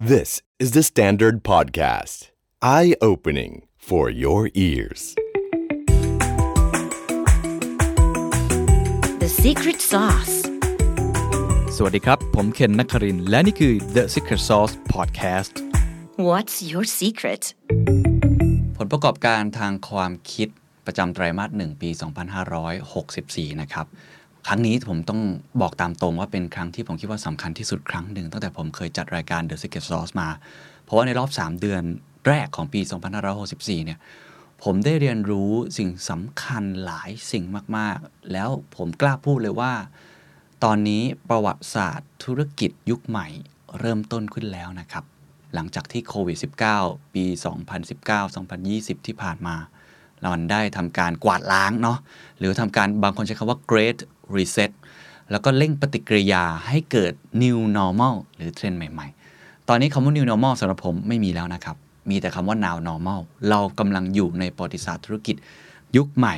This is the Standard Podcast. Eye opening for your ears. The secret sauce. สวัสดีครับ ผมเคนนักครินทร์และนี่คือ The Secret Sauce Podcast What's your secret? ผลประกอบการทางความคิดประจำไตรมาสหนึ่งปี 2564 นะครับ ครั้งนี้ผมต้องบอกตามตรงว่าเป็นครั้งที่ผมคิดว่าสำคัญที่สุดครั้งหนึ่งตั้งแต่ผมเคยจัดรายการ The Secret Sauce มา เพราะว่าในรอบ 3 เดือนแรกของปี 2564 เนี่ยผมได้เรียนรู้สิ่งสำคัญหลายสิ่งมาก ๆ แล้วผมกล้าพูดเลยว่า ตอนนี้ประวัติศาสตร์ธุรกิจยุคใหม่ เริ่มต้นขึ้นแล้วนะครับ หลังจากที่โควิด -19 ปี 2019-2020 ที่ผ่านมา เราได้ทำการกวาดล้างเนาะหรือทำการบางคนใช้คำว่า great reset แล้วก็เร่งปฏิกิริยาให้เกิด new normal หรือเทรนด์ใหม่ ๆ ตอนนี้คำว่า new normal สำหรับผมไม่มีแล้วนะครับ มีแต่คำว่า now normal เรากำลังอยู่ในประวัติศาสตร์ธุรกิจยุคใหม่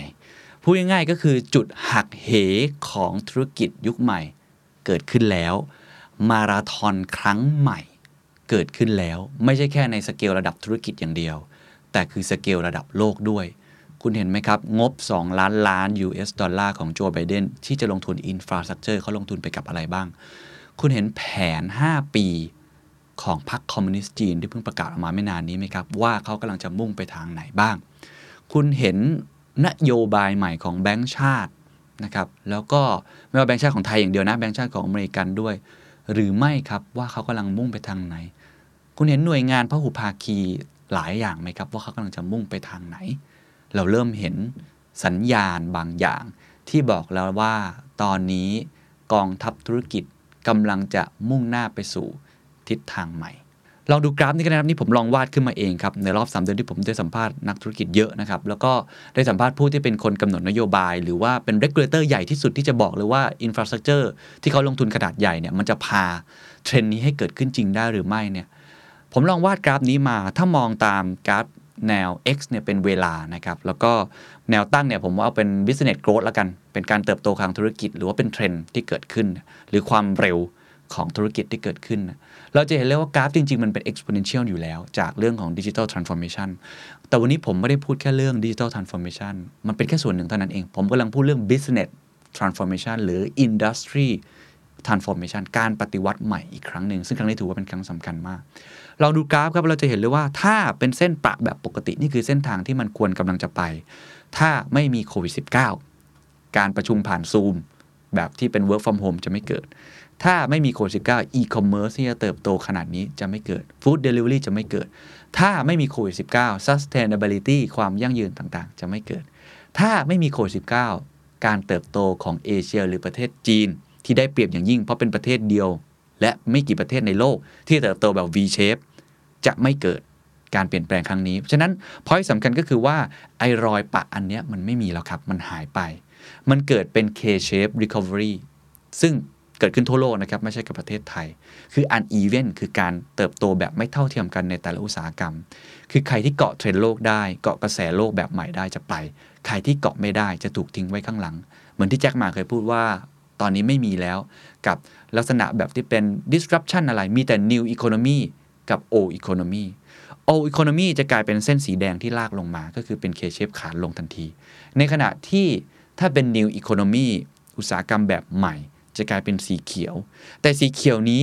พูดง่ายๆก็คือจุดหักเหของธุรกิจยุคใหม่ เกิดขึ้นแล้ว มาราธอนครั้งใหม่ เกิดขึ้นแล้ว ไม่ใช่แค่ในสเกลระดับธุรกิจอย่างเดียว แต่คือสเกลระดับโลกด้วย คุณเห็นไหมครับ งบ 2 ล้านล้าน US ดอลลาร์ของโจไบเดนที่จะลงทุน infrastructure เขาลงทุนไปกับอะไรบ้าง คุณเห็นแผน 5 ปีของพรรคคอมมิวนิสต์จีนที่เพิ่งประกาศออกมาไม่นานนี้ไหมครับ ว่าเขากำลังจะมุ่งไปทางไหนบ้าง คุณเห็นนโยบายใหม่ของแบงก์ชาตินะครับแล้วก็ไม่ว่าแบงก์ชาติของไทยอย่างเดียวนะแบงก์ชาติของอเมริกันด้วย หรือไม่ครับว่าเขากำลังมุ่งไปทางไหน คุณเห็นหน่วยงานพหุภาคีหลายอย่างไหมครับ ว่าเขากำลังจะมุ่งไปทางไหน เราเริ่มเห็นสัญญาณบางอย่าง ที่บอกแล้วว่าตอนนี้กองทัพธุรกิจกำลังจะมุ่งหน้าไปสู่ทิศทางใหม่ ลองดูกราฟนี้กันนะครับนี่ผมลองวาดขึ้นมาเองครับในรอบ 3 เดือนที่ผมได้สัมภาษณ์นักธุรกิจเยอะนะครับแล้วก็ได้สัมภาษณ์ผู้ที่เป็นคนกำหนดนโยบาย หรือว่าเป็น regulator ใหญ่ที่สุดที่จะบอกเลยว่า infrastructure ที่เขาลงทุนขนาดใหญ่เนี่ยมันจะพาเทรนด์นี้ให้เกิดขึ้นจริงได้หรือไม่เนี่ยผมลองวาดกราฟนี้มาถ้ามองตามกราฟ แนว x เนี่ยเป็นเวลานะครับ แล้วก็แนวตั้งเนี่ยผมว่าเอาเป็น business growth ล้วกัน เป็นการเติบโตทางธุรกิจ หรือว่าเป็นเทรนด์ที่เกิดขึ้น หรือความเร็วของธุรกิจที่เกิดขึ้น เราจะเห็นเลยว่ากราฟจริง ๆ มันเป็น exponential อยู่แล้ว จากเรื่องของ digital transformation แต่วันนี้ผมไม่ได้พูดแค่เรื่อง digital transformation มันเป็นแค่ส่วนหนึ่งเท่านั้นเอง ผมกำลังพูดเรื่อง business transformation หรือ industry transformation การปฏิวัติใหม่อีกครั้งหนึ่ง ซึ่งครั้งนี้ถือว่าเป็นครั้งสำคัญมาก เราดูกราฟครับเราจะเห็นเลยว่าถ้าเป็นเส้นประแบบปกตินี่คือเส้นทางที่มันควรกำลังจะไป ถ้าไม่มีโควิด -19 การประชุมผ่านซูมแบบที่เป็น work from home จะไม่เกิด ถ้าไม่มีโควิด -19 e-commerce ที่จะเติบโตขนาดนี้จะไม่เกิด food delivery จะไม่เกิด ถ้าไม่มีโควิด -19 sustainability ความยั่งยืนต่างๆ จะไม่เกิด ถ้าไม่มีโควิด -19 การเติบโตของเอเชีย หรือประเทศจีน ที่ได้เปรียบอย่างยิ่งเพราะเป็นประเทศเดียว และไม่กี่ประเทศในโลกที่เติบโตแบบ V shape จะไม่เกิดการเปลี่ยนแปลงครั้งนี้ ฉะนั้นพอยสำคัญก็คือว่าไอรอยปะอันเนี้ยมันไม่มีแล้วครับ มันหายไป มันเกิดเป็น K shape recovery ซึ่งเกิดขึ้นทั่วโลกนะครับ ไม่ใช่กับประเทศไทย คือ uneven คือการเติบโตแบบไม่เท่าเทียมกันในแต่ละอุตสาหกรรม คือใครที่เกาะเทรนด์โลกได้ เกาะกระแสโลกแบบใหม่ได้จะไป ใครที่เกาะไม่ได้จะถูกทิ้งไว้ข้างหลัง เหมือนที่แจ็คมาเคยพูดว่าตอนนี้ไม่มีแล้วกับลักษณะแบบที่เป็น disruption อะไร มีแต่ new economy กับ old economy old economy จะกลายเป็นเส้นสีแดงที่ลากลงมา ก็คือเป็น K shape ขาลงทันที ในขณะที่ถ้าเป็น new economy อุตสาหกรรมแบบใหม่ จะกลายเป็นสีเขียว แต่สีเขียวนี้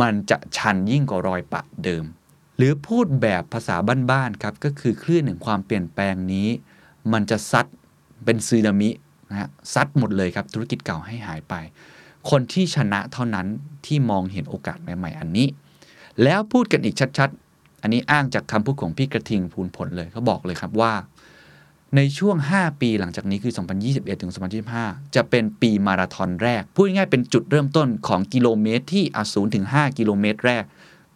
มันจะชันยิ่งกว่ารอยปะเดิม หรือพูดแบบภาษาบ้านๆครับ ก็คือคลื่นแห่งความเปลี่ยนแปลงนี้ มันจะซัดเป็นซึนามินะฮะซัดหมดเลยครับธุรกิจเก่าให้หายไป คนที่ชนะเท่านั้นที่มองเห็นโอกาสใหม่ๆ อันนี้ แล้วพูดกันอีกชัดๆ อันนี้อ้างจากคำพูดของพี่กระทิงพูนผลเลยเขาบอกเลยครับว่า ในช่วง 5 ปีหลังจากนี้คือ 2021 ถึง 2025 จะเป็นปีมาราธอนแรก พูดง่ายๆเป็นจุดเริ่มต้นของกิโลเมตรที่อะ0ถึง 5 กิโลเมตรแรก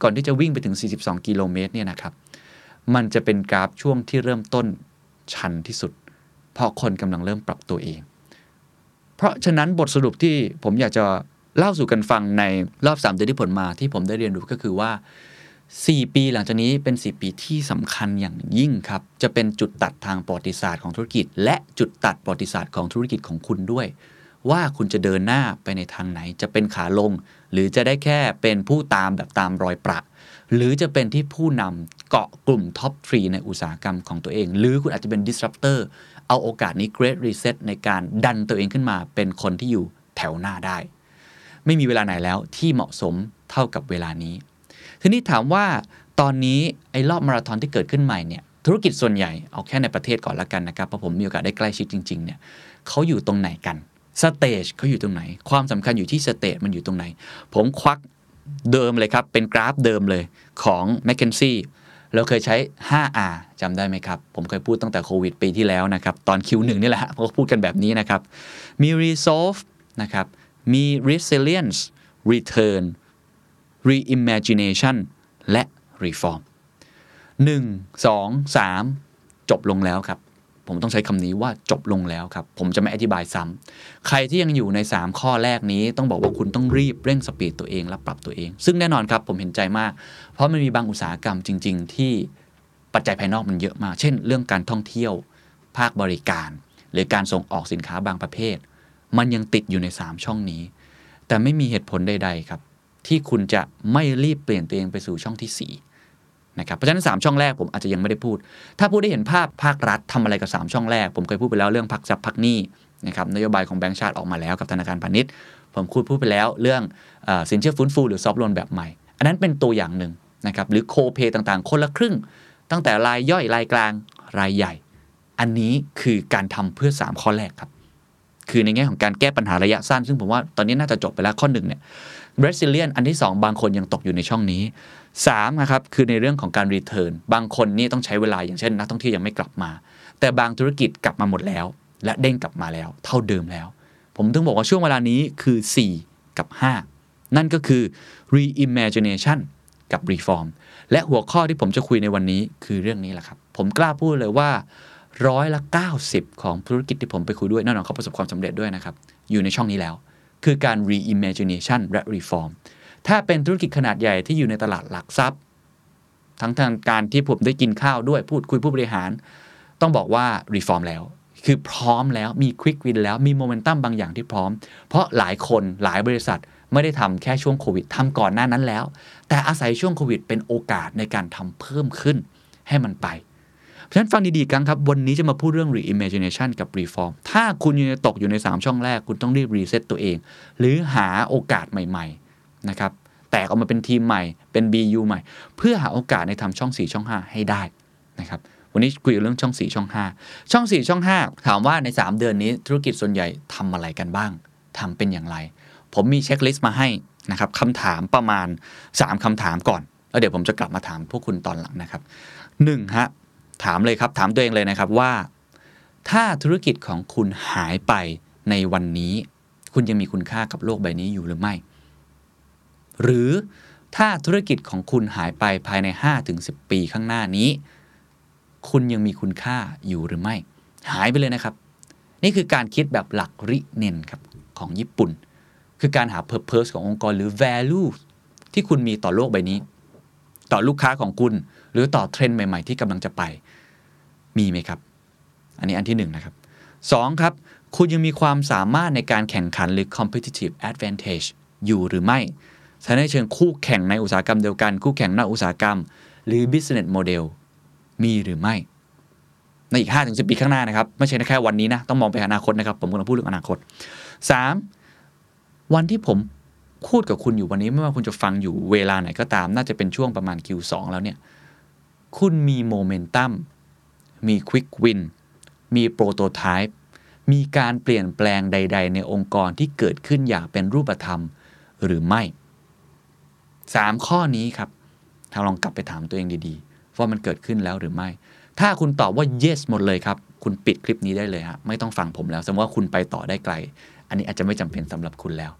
ก่อนที่จะวิ่งไปถึง 42 กิโลเมตรเนี่ยนะครับ มันจะเป็นกราฟช่วงที่เริ่มต้นชันที่สุด เพราะคนกำลังเริ่มปรับตัวเอง เพราะฉะนั้นบทสรุปที่ผมอยากจะ เล่าสู่กันฟังในรอบ3เดือนที่ผลมาที่ผมได้เรียนรู้ก็คือว่า 4 ปีหลังจากนี้เป็น 4 ปีที่สำคัญอย่างยิ่งครับ จะเป็นจุดตัดทางประวัติศาสตร์ของธุรกิจ และจุดตัดประวัติศาสตร์ของธุรกิจของคุณด้วย ว่าคุณจะเดินหน้าไปในทางไหน จะเป็นขาลง หรือจะได้แค่เป็นผู้ตามแบบตามรอยประ หรือจะเป็นที่ผู้นำเกาะกลุ่มท็อปทรีในอุตสาหกรรมของตัวเอง หรือคุณอาจจะเป็น disruptor เอาโอกาสนี้ great reset ในการดันตัวเองขึ้นมาเป็นคนที่อยู่แถวหน้าได้ ไม่มีเวลาไหนแล้วที่เหมาะสมเท่ากับเวลานี้ ทีนี้ถามว่าตอนนี้ไอ้รอบมาราธอนที่เกิดขึ้นใหม่เนี่ยธุรกิจส่วนใหญ่เอาแค่ในประเทศก่อนละกันนะครับเพราะผมมีโอกาสได้ใกล้ชิดจริงๆเนี่ยเขาอยู่ตรงไหนกัน stage เขาอยู่ตรงไหน ความสำคัญอยู่ที่ stage มันอยู่ตรงไหน ผมควักเดิมเลยครับ เป็นกราฟเดิมเลยของ m c k เคนซี่เราเคยใช้ 5R จำได้ไหมครับ ผมเคยพูดตั้งแต่โควิดปีที่แล้วนะครับ ตอน Q1 นี่แหละเขาพูดกันแบบนี้นะครับ มี resolve นะครับ มี resilience return reimagination และ reform 1 2 3 จบลงแล้วครับ ผมต้องใช้คำนี้ว่าจบลงแล้วครับ ผมจะไม่อธิบายซ้ำใครที่ยังอยู่ใน 3 ข้อแรกนี้ต้องบอกว่าคุณต้องรีบเร่งสปีดตัวเองและปรับตัวเอง ซึ่งแน่นอนครับผมเห็นใจมาก เพราะมันมีบางอุตสาหกรรมจริง ๆ ที่ปัจจัยภายนอกมันเยอะมาก เช่น เรื่องการท่องเที่ยว ภาคบริการ หรือการส่งออกสินค้าบางประเภท มันยังติดอยู่ใน 3 ช่องนี้ แต่ไม่มีเหตุผลใด ๆ ครับ ที่คุณจะไม่รีบเปลี่ยนตัวเองไปสู่ช่องที่4นะครับเพราะฉะนั้น 3 ช่องแรกผมอาจจะยังไม่ได้พูด ถ้าพูดได้เห็นภาพภาครัฐทำอะไรกับ 3 ช่องแรก ผมเคยพูดไปแล้วเรื่องพักทรัพย์พักหนี้นะครับนโยบายของแบงก์ชาติออกมาแล้วกับธนาคารพาณิชย์ ผมพูดพูดไปแล้วเรื่องอสินเชื่อฟื้นฟูหรือซอฟต์โลนแบบใหม่ อันนั้นเป็นตัวอย่างหนึ่งนะครับหรือโคเปต่างๆ คนละครึ่ง ตั้งแต่รายย่อยรายกลางรายใหญ่ อันนี้คือการทำเพื่อ 3 ข้อแรกครับ คือในแง่ของการแก้ปัญหาระยะสั้น ซึ่งผมว่าตอนนี้น่าจะจบไปแล้วข้อหนึ่งเนี่ย resilient อันที่ 2 บางคนยังตกอยู่ในช่องนี้3นะครับคือในเรื่องของการ return บางคนนี่ต้องใช้เวลาอย่างเช่นนักท่องเที่ยวยังไม่กลับมา แต่บางธุรกิจกลับมาหมดแล้ว และเด้งกลับมาแล้ว เท่าเดิมแล้ว ผมถึงบอกว่าช่วงเวลานี้คือ 4 กับ 5 นั่นก็คือ reimagination กับ reform และหัวข้อที่ผมจะคุยในวันนี้คือเรื่องนี้แหละครับ ผมกล้าพูดเลยว่า ร้อยละ 90 ของธุรกิจที่ผมไปคุยด้วยแน่นอนเขาประสบความสำเร็จด้วยนะครับ อยู่ในช่องนี้แล้ว คือการ reimagination และ reform ถ้าเป็นธุรกิจขนาดใหญ่ที่อยู่ในตลาดหลักทรัพย์ ทั้งทางการที่ผมได้กินข้าวด้วยพูดคุยผู้บริหาร ต้องบอกว่า reform แล้ว คือพร้อมแล้วมี quick win แล้วมีโมเมนตัมบางอย่างที่พร้อม เพราะหลายคนหลายบริษัทไม่ได้ทำแค่ช่วงโควิดทำก่อนหน้านั้นแล้ว แต่อาศัยช่วงโควิดเป็นโอกาสในการทำเพิ่มขึ้นให้มันไป เพราะฉะนั้นฟังดีๆกันครับ วันนี้จะมาพูดเรื่อง reimagination กับ reform ถ้าคุณยังตกอยู่ใน 3 ช่องแรก คุณต้องรีบ reset ตัวเอง หรือหาโอกาสใหม่ๆนะครับแตกออกมาเป็นทีมใหม่เป็น BU ใหม่ เพื่อหาโอกาสในทำช่อง 4 ช่อง 5 ให้ได้นะครับวันนี้คุยเรื่องช่อง 4 ช่อง 5 ช่อง 4 ช่อง 5 ถามว่าใน 3 เดือนนี้ธุรกิจส่วนใหญ่ทำอะไรกันบ้างทำเป็นอย่างไร ผมมีเช็คลิสต์มาให้นะครับคำถามประมาณ 3คำถามก่อน แล้วเดี๋ยวผมจะกลับมาถามพวกคุณตอนหลังนะครับหนึ่งฮะ ถามเลยครับ ถามตัวเองเลยนะครับว่า ถ้าธุรกิจของคุณหายไปในวันนี้ คุณยังมีคุณค่ากับโลกใบนี้อยู่หรือไม่ หรือถ้าธุรกิจของคุณหายไปภายใน 5-10 ปีข้างหน้านี้ คุณยังมีคุณค่าอยู่หรือไม่ หายไปเลยนะครับ นี่คือการคิดแบบหลักริเนนครับของญี่ปุ่น คือการหา purpose ขององค์กรหรือ value ที่คุณมีต่อโลกใบนี้ ต่อลูกค้าของคุณ หรือต่อเทรนด์ใหม่ ๆ ที่กำลังจะไป มีไหมครับ อันนี้อันที่หนึ่งนะครับสองครับ คุณยังมีความสามารถในการแข่งขันหรือ competitive advantage อยู่หรือไม่ใช้ในเชิงคู่แข่งในอุตสาหกรรมเดียวกัน คู่แข่งนอกอุตสาหกรรม หรือ business model มีหรือไม่ ในอีก5-10ปีข้างหน้านะครับ ไม่ใช่แค่วันนี้นะ ต้องมองไปอนาคตนะครับ ผมกำลังพูดเรื่องอนาคต 3. วันที่ผม พูดกับคุณอยู่วันนี้ไม่ว่าคุณจะฟังอยู่เวลาไหนก็ตาม น่าจะเป็นช่วงประมาณ Q2 แล้วเนี่ย คุณมีโมเมนตัมมีควิกวินมีโปรโตไทป์มีการเปลี่ยนแปลงใด ๆ ในองค์กรที่เกิดขึ้นอย่างเป็นรูปธรรมหรือไม่ 3 ข้อนี้ครับถ้าลองกลับไปถามตัวเองดีๆ ว่ามันเกิดขึ้นแล้วหรือไม่ ถ้าคุณตอบว่า yes หมดเลยครับ คุณปิดคลิปนี้ได้เลยฮะไม่ต้องฟังผมแล้ว สมมติว่าคุณไปต่อได้ไกล อันนี้อาจจะไม่จำเป็นสำหรับคุณแล้ว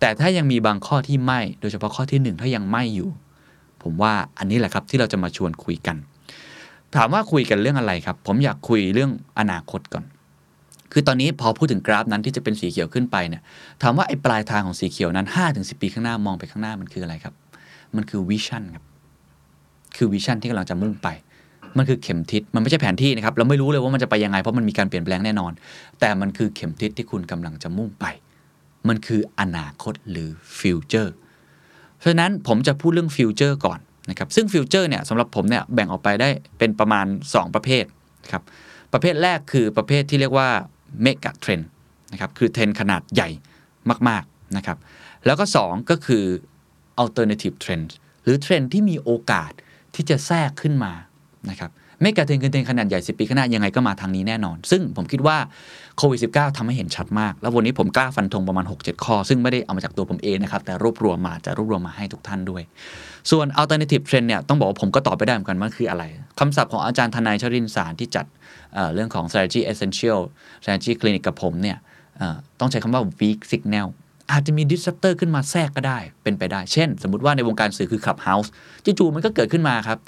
แต่ถ้ายังมีบางข้อที่ไม่ โดยเฉพาะข้อที่หนึ่งถ้ายังไม่อยู่ ผมว่าอันนี้แหละครับที่เราจะมาชวนคุยกัน ถามว่าคุยกันเรื่องอะไรครับ ผมอยากคุยเรื่องอนาคตก่อน คือตอนนี้พอพูดถึงกราฟนั้นที่จะเป็นสีเขียวขึ้นไปเนี่ย ถามว่าไอ้ปลายทางของสีเขียวนั้น5-10 ปีข้างหน้ามองไปข้างหน้ามันคืออะไรครับ มันคือวิชั่นครับ คือวิชั่นที่กำลังจะมุ่งไปมันคือเข็มทิศ มันไม่ใช่แผนที่นะครับ เราไม่รู้เลยว่ามันจะไปยังไง เพราะมันมีการเปลี่ยนแปลงแน่นอน แต่มันคือเข็มทิศที่คุณกำลังจะมุ่งไป มันคืออนาคตหรือ future เพราะฉะนั้นผมจะพูดเรื่อง future ก่อนนะครับซึ่ง future เนี่ยสำหรับผมเนี่ยแบ่งออกไปได้เป็นประมาณ 2 ประเภทครับประเภทแรกคือประเภทที่เรียกว่า megatrend นะครับคือเทรนขนาดใหญ่มากๆนะครับแล้วก็ 2 ก็คือ alternative trend หรือเทรนที่มีโอกาสที่จะแทรกขึ้นมานะครับ ไม่กระเทนเทนขนาดใหญ่10ปีข้างหน้ายังไงก็มาทางนี้แน่นอน ซึ่งผมคิดว่าโควิด -19 ทำให้เห็นชัดมาก แล้ววันนี้ผมกล้าฟันธงประมาณ 6-7 ข้อ ซึ่งไม่ได้เอามาจากตัวผมเองนะครับ แต่รวบรวมมาจะรวบรวมมาให้ทุกท่านด้วย ส่วน alternative trend เนี่ยต้องบอกว่าผมก็ตอบไปได้เหมือนกันว่าคืออะไรคำศัพท์ของอาจารย์ทนายชรินสารที่จัดเเรื่องของ strategy essential strategy clinic กับผมเนี่ยต้องใช้คำว่า weak signal อาจจะมี disruptor ขึ้นมาแทรกก็ได้ เป็นไปได้ เช่น สมมติว่าในวงการสื่อคือ Clubhouse จู่ๆมันก็เกิดขึ้นมาครับ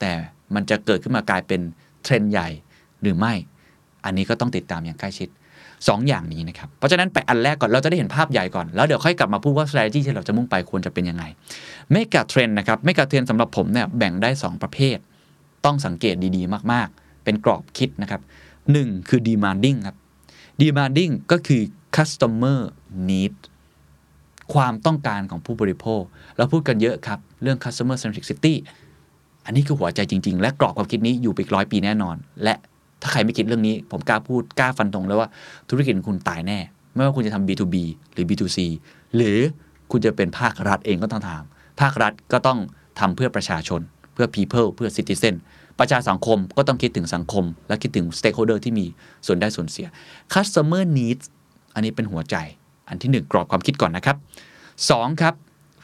แต่ มันจะเกิดขึ้นมากลายเป็นเทรนด์ใหญ่หรือไม่ อันนี้ก็ต้องติดตามอย่างใกล้ชิด 2ออย่างนี้นะครับ เพราะฉะนั้นไปอันแรกก่อนเราจะได้เห็นภาพใหญ่ก่อน แล้วเดี๋ยวค่อยกลับมาพูดว่า strategy ที่เราจะมุ่งไปควรจะเป็นยังไงเมกะเทรนนะครับเมกะเทรนสำหรับผมเนี่ยแบ่งได้ 2 ประเภท ต้องสังเกตดีๆ มากๆ เป็นกรอบคิดนะครับ 1 คือ demanding ครับ demanding ก็คือ customer need ความต้องการของผู้บริโภค เราพูดกันเยอะครับ เรื่อง customer centricity อันนี้คือหัวใจจริง ๆ และกรอบความคิดนี้อยู่ไปอีกร้อยปีแน่นอน และถ้าใครไม่คิดเรื่องนี้ ผมกล้าพูดกล้าฟันตรงแล้วว่าธุรกิจของคุณตายแน่ ไม่ว่าคุณจะทำ B2B หรือ B2C หรือคุณจะเป็นภาครัฐเองก็ต้องทำภาครัฐก็ต้องทำเพื่อประชาชน เพื่อ people เพื่อ citizen ประชาสังคมก็ต้องคิดถึงสังคม และคิดถึง stakeholder ที่มีส่วนได้ส่วนเสีย customer needs อันนี้เป็นหัวใจ อันที่ 1 กรอบความคิดก่อนนะครับ 2 ครับ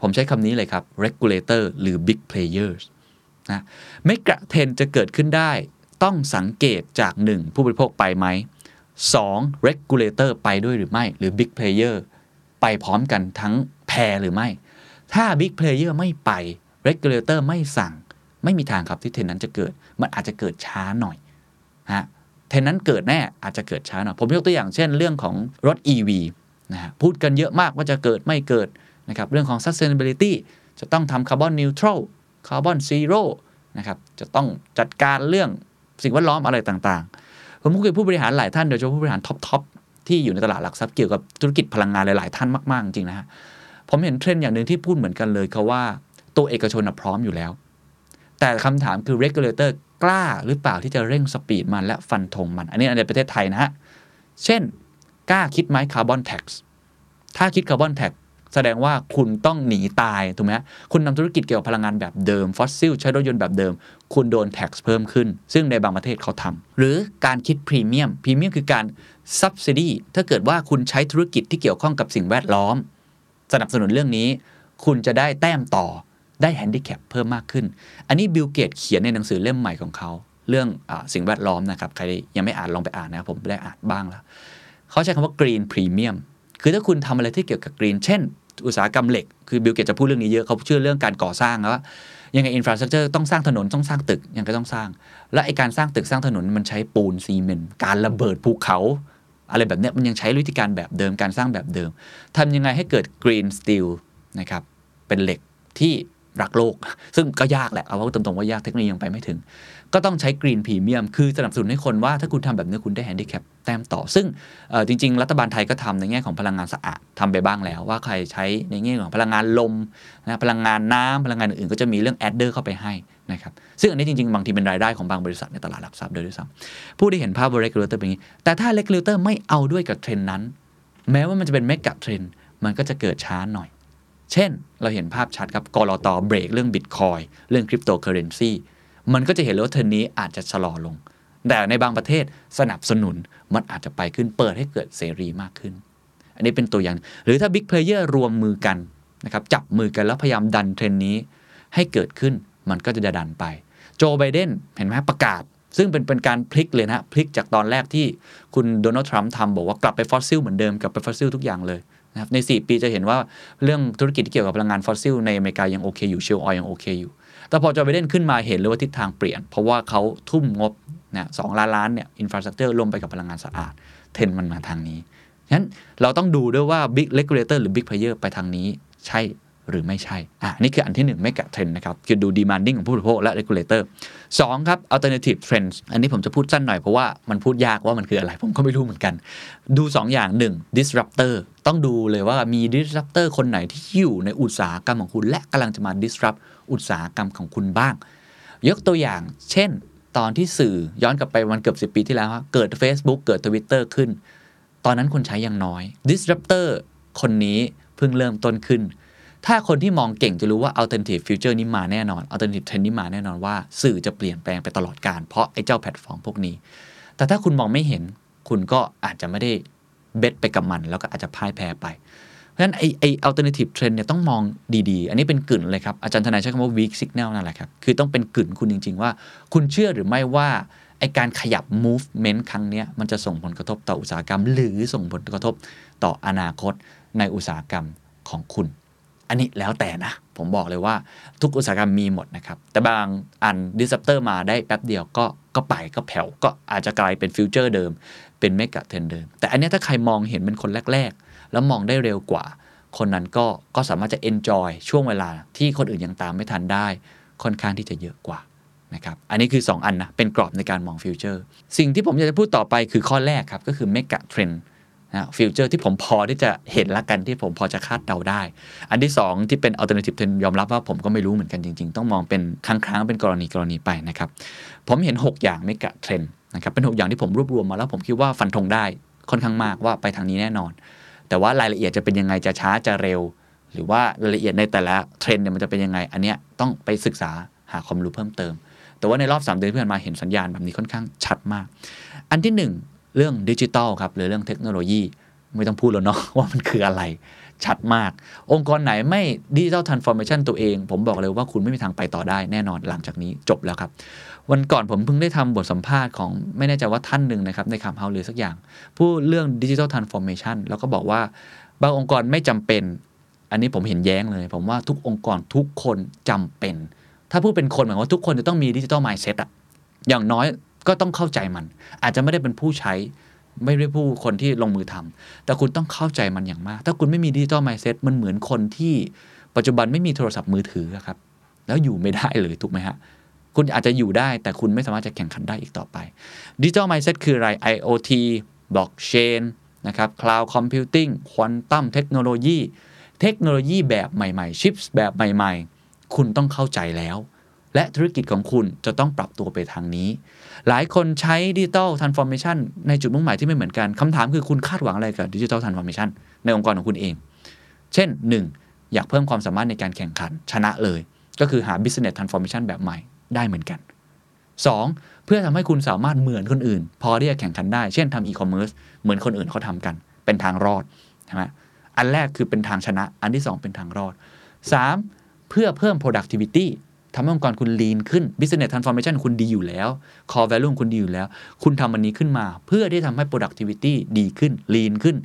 ผมใช้คำนี้เลยครับ regulator หรือ big players นะไม่กระเทนจะเกิดขึ้นได้ ต้องสังเกตจาก 1 ผู้บริโภคไปไหม 2. regulator ไปด้วยหรือไม่ หรือ big player ไปพร้อมกันทั้งแพรหรือไม่ ถ้า big player ไม่ไป regulator ไม่สั่ง ไม่มีทางครับที่เทรนนั้นจะเกิด มันอาจจะเกิดช้าหน่อยฮะเทรนนั้นเกิดแน่อาจจะเกิดช้าหน่อย ผมยกตัวอย่างเช่นเรื่องของรถ EV นะฮะพูดกันเยอะมากว่าจะเกิดไม่เกิดนะครับเรื่องของ sustainability จะต้องทำ carbon neutral carbon zero นะครับจะต้องจัดการเรื่องสิ่งแวดล้อมอะไรต่างๆ ผมคุยผู้บริหารหลายท่านโดยเฉพาะผู้บริหาร top ๆที่อยู่ในตลาดหลักทรัพย์เกี่ยวกับธุรกิจพลังงานหลายๆท่านมากๆจริงนะฮะผมเห็นเทรนด์อย่างหนึ่งที่พูดเหมือนกันเลยคือว่าตัวเอกชนพร้อมอยู่แล้ว แต่คำถามคือ regulator กล้าหรือเปล่าที่จะเร่ง speed มันและฟันธงมัน อันนี้ในประเทศไทยนะฮะ เช่น กล้าคิดไหม carbon tax ถ้าคิด carbon tax แสดงว่าคุณต้องหนีตายถูกไหมคุณนำธุรกิจเกี่ยวกับพลังงานแบบเดิม fossil ใช้รถยนต์แบบเดิม คุณโดน tax เพิ่มขึ้น ซึ่งในบางประเทศเขาทำหรือการคิด premium premium คือการ subsidy ถ้าเกิดว่าคุณใช้ธุรกิจที่เกี่ยวข้องกับสิ่งแวดล้อม สนับสนุนเรื่องนี้ คุณจะได้แต้มต่อได้แฮนดิแคปเพิ่มมากขึ้น อันนี้บิลเกตเขียนในหนังสือเล่มใหม่ของเขา เรื่องอสิ่งแวดล้อมนะครับ ใครยังไม่อ่านลองไปอ่านนะครับผมได้อ่านบ้างแล้ว เขาใช้คำว่า green premium คือถ้าคุณทำอะไรที่เกี่ยวกับ green เช่น อุตสาหกรรมเหล็ก คือบิลเกตจะพูดเรื่องนี้เยอะเขาเชื่อเรื่องการก่อสร้างว่ายังไง infrastructure ต้องสร้างถนนต้องสร้างตึกยังก็ต้องสร้าง และไอการสร้างตึกสร้างถนนมันใช้ปูนซีเมนต์การระเบิดภูเขา อะไรแบบนี้มันยังใช้วิธีการแบบเดิมการสร้างแบบเดิมทำยังไงให้เกิด green steel นะครับเป็นเหล็กที่รักโลก ซึ่งก็ยากแหละ เอาว่าตรงๆว่ายากเทคโนโลยียังไปไม่ถึง ก็ต้องใช้ green premium คือสนับสนุนให้คนว่าถ้าคุณทำแบบนี้คุณได้แฮนดิแคป แต้มต่อ ซึ่งจริง ๆ รัฐบาลไทยก็ทำในแง่ของพลังงานสะอาดทำไปบ้างแล้ว ว่าใครใช้ในแง่ของพลังงานลมนะพลังงานน้ำพลังงานอื่นๆก็จะมีเรื่อง adder เข้าไปให้นะครับซึ่งอันนี้จริง ๆ บางทีเป็นรายได้ของบางบริษัทในตลาดหลักทรัพย์โดยด้วยซ้ำผู้ที่เห็นภาพ big regulator เป็นอย่างนี้ แต่ถ้า regulator ไม่เอาด้วยกับเทรนด์นั้น แม้ว่ามันจะเป็น megatrend มันก็จะเกิดช้าหน่อย เช่น เราเห็นภาพชัดครับกรอตเบรกเรื่องบิตคอยเรื่องคริปโตเคอเรนซีมันก็จะเห็นเลยว่าเทรนด์นี้อาจจะชะลอลง แต่ในบางประเทศสนับสนุนมันอาจจะไปขึ้นเปิดให้เกิดเสรีมากขึ้น อันนี้เป็นตัวอย่าง หรือถ้า big player ร่วมมือกันนะครับจับมือกันแล้วพยายามดันเทรนด์นี้ ให้เกิดขึ้นมันก็จะดันไป โจไบเดนเห็นไหมประกาศ ซึ่งเป็นเป็นการพลิกเลยนะพลิกจากตอนแรกที่คุณโดนัลด์ทรัมป์ทำบอกว่ากลับไปฟอสซิลเหมือนเดิมกลับไปฟอสซิลทุกอย่างเลยนะครับใน 4 ปีจะเห็นว่าเรื่องธุรกิจที่เกี่ยวกับพลังงานฟอสซิลในอเมริกายังโอเคอยู่ shale oil ยังโอเคอยู่ แต่พอโจไบเดนขึ้นมาเห็นเลยว่าทิศทางเปลี่ยน เพราะว่าเขาทุ่มงบ นะสองล้านล้านเนี่ย infrastructure ลงไปกับพลังงานสะอาด เทรนด์มันมาทางนี้ฉะนั้นเราต้องดูด้วยว่า big regulator หรือ big player ไปทางนี้ใช่หรือไม่ใช่ อะนี่คืออันที่1ไม่กะเทรนนะครับ คือดู demanding ของผู้บริโภคและ regulator 2 ครับ alternative trends อันนี้ผมจะพูดสั้นหน่อยเพราะว่ามันพูดยากว่ามันคืออะไร ผมก็ไม่รู้เหมือนกัน ดู 2 อย่าง 1 disruptor ต้องดูเลยว่ามี disruptor คนไหนที่อยู่ในอุตสาหกรรมของคุณ และกำลังจะมา disrupt อุตสาหกรรมของคุณบ้าง ยกตัวอย่าง เช่น ตอนที่สื่อย้อนกลับไปวันเกือบ 10 ปีที่แล้วเกิด Facebook เกิด Twitter ขึ้น ตอนนั้นคนใช้ยังน้อย Disruptor คนนี้เพิ่งเริ่มต้นขึ้น ถ้าคนที่มองเก่งจะรู้ว่า alternative future นี้มาแน่นอน alternative trend นี้มาแน่นอนว่า สื่อจะเปลี่ยนแปลงไปตลอดการเพราะไอ้เจ้าแพลตฟอร์มพวกนี้ แต่ถ้าคุณมองไม่เห็น คุณก็อาจจะไม่ได้เบ็ดไปกับมัน แล้วก็อาจจะพ่ายแพ้ไป ราะฉะนั้นไอไอ้ alternative trend เนี่ยต้องมองดีๆ อันนี้เป็นกึ่นเลยครับ อาจารย์ทนายใช้คำว่า weak signal นั่นแหละครับ คือต้องเป็นกึ่นคุณจริง ๆ ว่า คุณเชื่อหรือไม่ว่าไอการขยับ movement ครั้งนี้มันจะส่งผลกระทบต่ออุตสาหกรรม หรือส่งผลกระทบต่ออนาคตในอุตสาหกรรมของคุณ อันนี้แล้วแต่นะ ผมบอกเลยว่าทุกอุตสาหกรรมมีหมดนะครับ แต่บางอัน disruptor มาได้แป๊บเดียวก็ก็ไปก็แผ่วก็อาจจะกลายเป็น future เดิม เป็น megatrend เดิม แต่อันนี้ถ้าใครมองเห็นเป็นคนแรกๆ แล้วมองได้เร็วกว่า คนนั้นก็ก็สามารถจะ enjoy ช่วงเวลาที่คนอื่นยังตามไม่ทันได้ ค่อนข้างที่จะเยอะกว่านะครับอันนี้คือ 2 อันนะ เป็นกรอบในการมอง future สิ่งที่ผมอยากจะพูดต่อไปคือข้อแรกครับ ก็คือ megatrend นะ future ที่ผมพอที่จะเห็นละกันที่ผมพอจะคาดเดาได้ อันที่ 2 ที่เป็น alternative trend ยอมรับว่าผมก็ไม่รู้เหมือนกันจริง ๆ ต้องมองเป็นครั้งๆเป็นกรณีกรณีไปนะครับ ผมเห็น 6 อย่าง megatrend นะครับเป็น 6 อย่างที่ผมรวบรวมมาแล้วผมคิดว่าฟันธงได้ค่อนข้างมากว่าไปทางนี้แน่นอน แต่ว่ารายละเอียดจะเป็นยังไงจะช้าจะเร็ว หรือว่ารายละเอียดในแต่ละเทรนด์เนี่ยมันจะเป็นยังไง อันเนี้ยต้องไปศึกษาหาความรู้เพิ่มเติม แต่ว่าในรอบ 3 เดือนที่ผ่านมาเห็นสัญญาณแบบนี้ค่อนข้างชัดมาก อันที่ 1 เรื่องดิจิตอลครับหรือเรื่องเทคโนโลยีไม่ต้องพูดแล้วเนาะว่ามันคืออะไร ชัดมาก องค์กรไหนไม่ digital transformation ตัวเอง ผมบอกเลยว่าคุณไม่มีทางไปต่อได้แน่นอนหลังจากนี้จบแล้วครับ วันก่อนผมเพิ่งได้ทำบทสัมภาษณ์ของไม่แน่ใจว่าท่านหนึ่งนะครับ ในคำเฮาหรือสักอย่างพูดเรื่อง digital transformation แล้วก็บอกว่าบางองค์กรไม่จำเป็น อันนี้ผมเห็นแย้งเลย ผมว่าทุกองค์กรทุกคนจำเป็น ถ้าพูดเป็นคนหมายว่าทุกคนจะต้องมี digital mindset อะอย่างน้อยก็ต้องเข้าใจมัน อาจจะไม่ได้เป็นผู้ใช้ ไม่ได้ผู้คนที่ลงมือทำแต่คุณต้องเข้าใจมันอย่างมาก ถ้าคุณไม่มี digital mindset มันเหมือนคนที่ปัจจุบันไม่มีโทรศัพท์มือถือครับ แล้วอยู่ไม่ได้เลยถูกไหมฮะคุณอาจจะอยู่ได้แต่คุณไม่สามารถจะแข่งขันได้อีกต่อไปdigital mindset คืออะไร IoT blockchain นะครับ cloud computing quantum เทคโนโลยีเทคโนโลยีแบบใหม่ๆ chips แบบใหม่ ๆ คุณต้องเข้าใจแล้ว และธุรกิจของคุณจะต้องปรับตัวไปทางนี้ หลายคนใช้ดิจิ t a ลทรานส์ฟอร์เมชันในจุดมุ่งหมายที่ไม่เหมือนกันคำถามคือคุณคาดหวังอะไรกับดิจิ t a ลทรานส์ฟอร์เมชันในองค์กรของคุณเอง เช่น 1. อยากเพิ่มความสามารถในการแข่งขันชนะเลย ก็คือหา business transformation แบบใหม่ได้เหมือนกัน 2. เพื่อทำให้คุณสามารถเหมือนคนอื่น พอที่จะแข่งขันได้ เช่นทำอีคอมเมิร์ซเหมือนคนอื่นเขาทำกัน เป็นทางรอดใช่ไหมอันแรกคือเป็นทางชนะ อันที่ 2 เป็นทางรอด 3. เพื่อเพิ่ม productivity ทำให้องค์กรคุณลีนขึ้น business transformation คุณดีอยู่แล้ว core value คุณดีอยู่แล้ว คุณทำอันนี้ขึ้นมา เพื่อที่ทำให้ productivity ดีขึ้น lean ขึ้น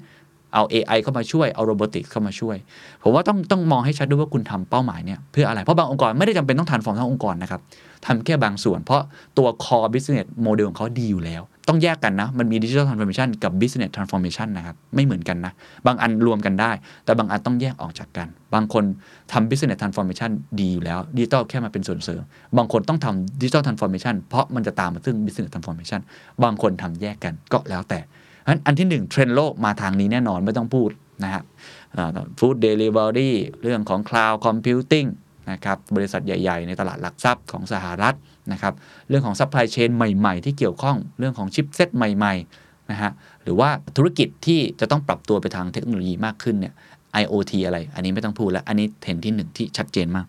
เอา AI เข้ามาช่วย เอา robotics เข้ามาช่วย ผมว่าต้องต้องมองให้ชัดด้วยว่าคุณทำเป้าหมายเนี่ยเพื่ออะไร เพราะบางองค์กรไม่ได้จำเป็นต้อง transform ทั้งองค์กรนะครับทำแค่บางส่วน เพราะตัว core business model ของเขาดีอยู่แล้ว ต้องแยกกันนะ มันมี digital transformation กับ business transformation นะครับ ไม่เหมือนกันนะ บางอันรวมกันได้ แต่บางอันต้องแยกออกจากกัน บางคนทำ business transformation ดีอยู่แล้ว digital แค่มาเป็นส่วนเสริม บางคนต้องทำ digital transformation เพราะมันจะตามมาซึ่ง business transformation บางคนทำแยกกันก็แล้วแต่ นั้นอันที่หนึ่งเทรนด์โลกมาทางนี้แน่นอนไม่ต้องพูดนะครับ food deliveryเรื่องของ cloud computing นะครับบริษัทใหญ่ ๆ ในตลาดหลักทรัพย์ของสหรัฐนะครับเรื่องของ supply chain ใหม่ๆ ที่เกี่ยวข้องเรื่องของ chipset ใหม่ๆนะฮะหรือว่าธุรกิจที่จะต้องปรับตัวไปทางเทคโนโลยีมากขึ้นเนี่ย IoT อะไร อันนี้ไม่ต้องพูดแล้ว อันนี้เทรนด์ที่ 1 ที่ชัดเจนมาก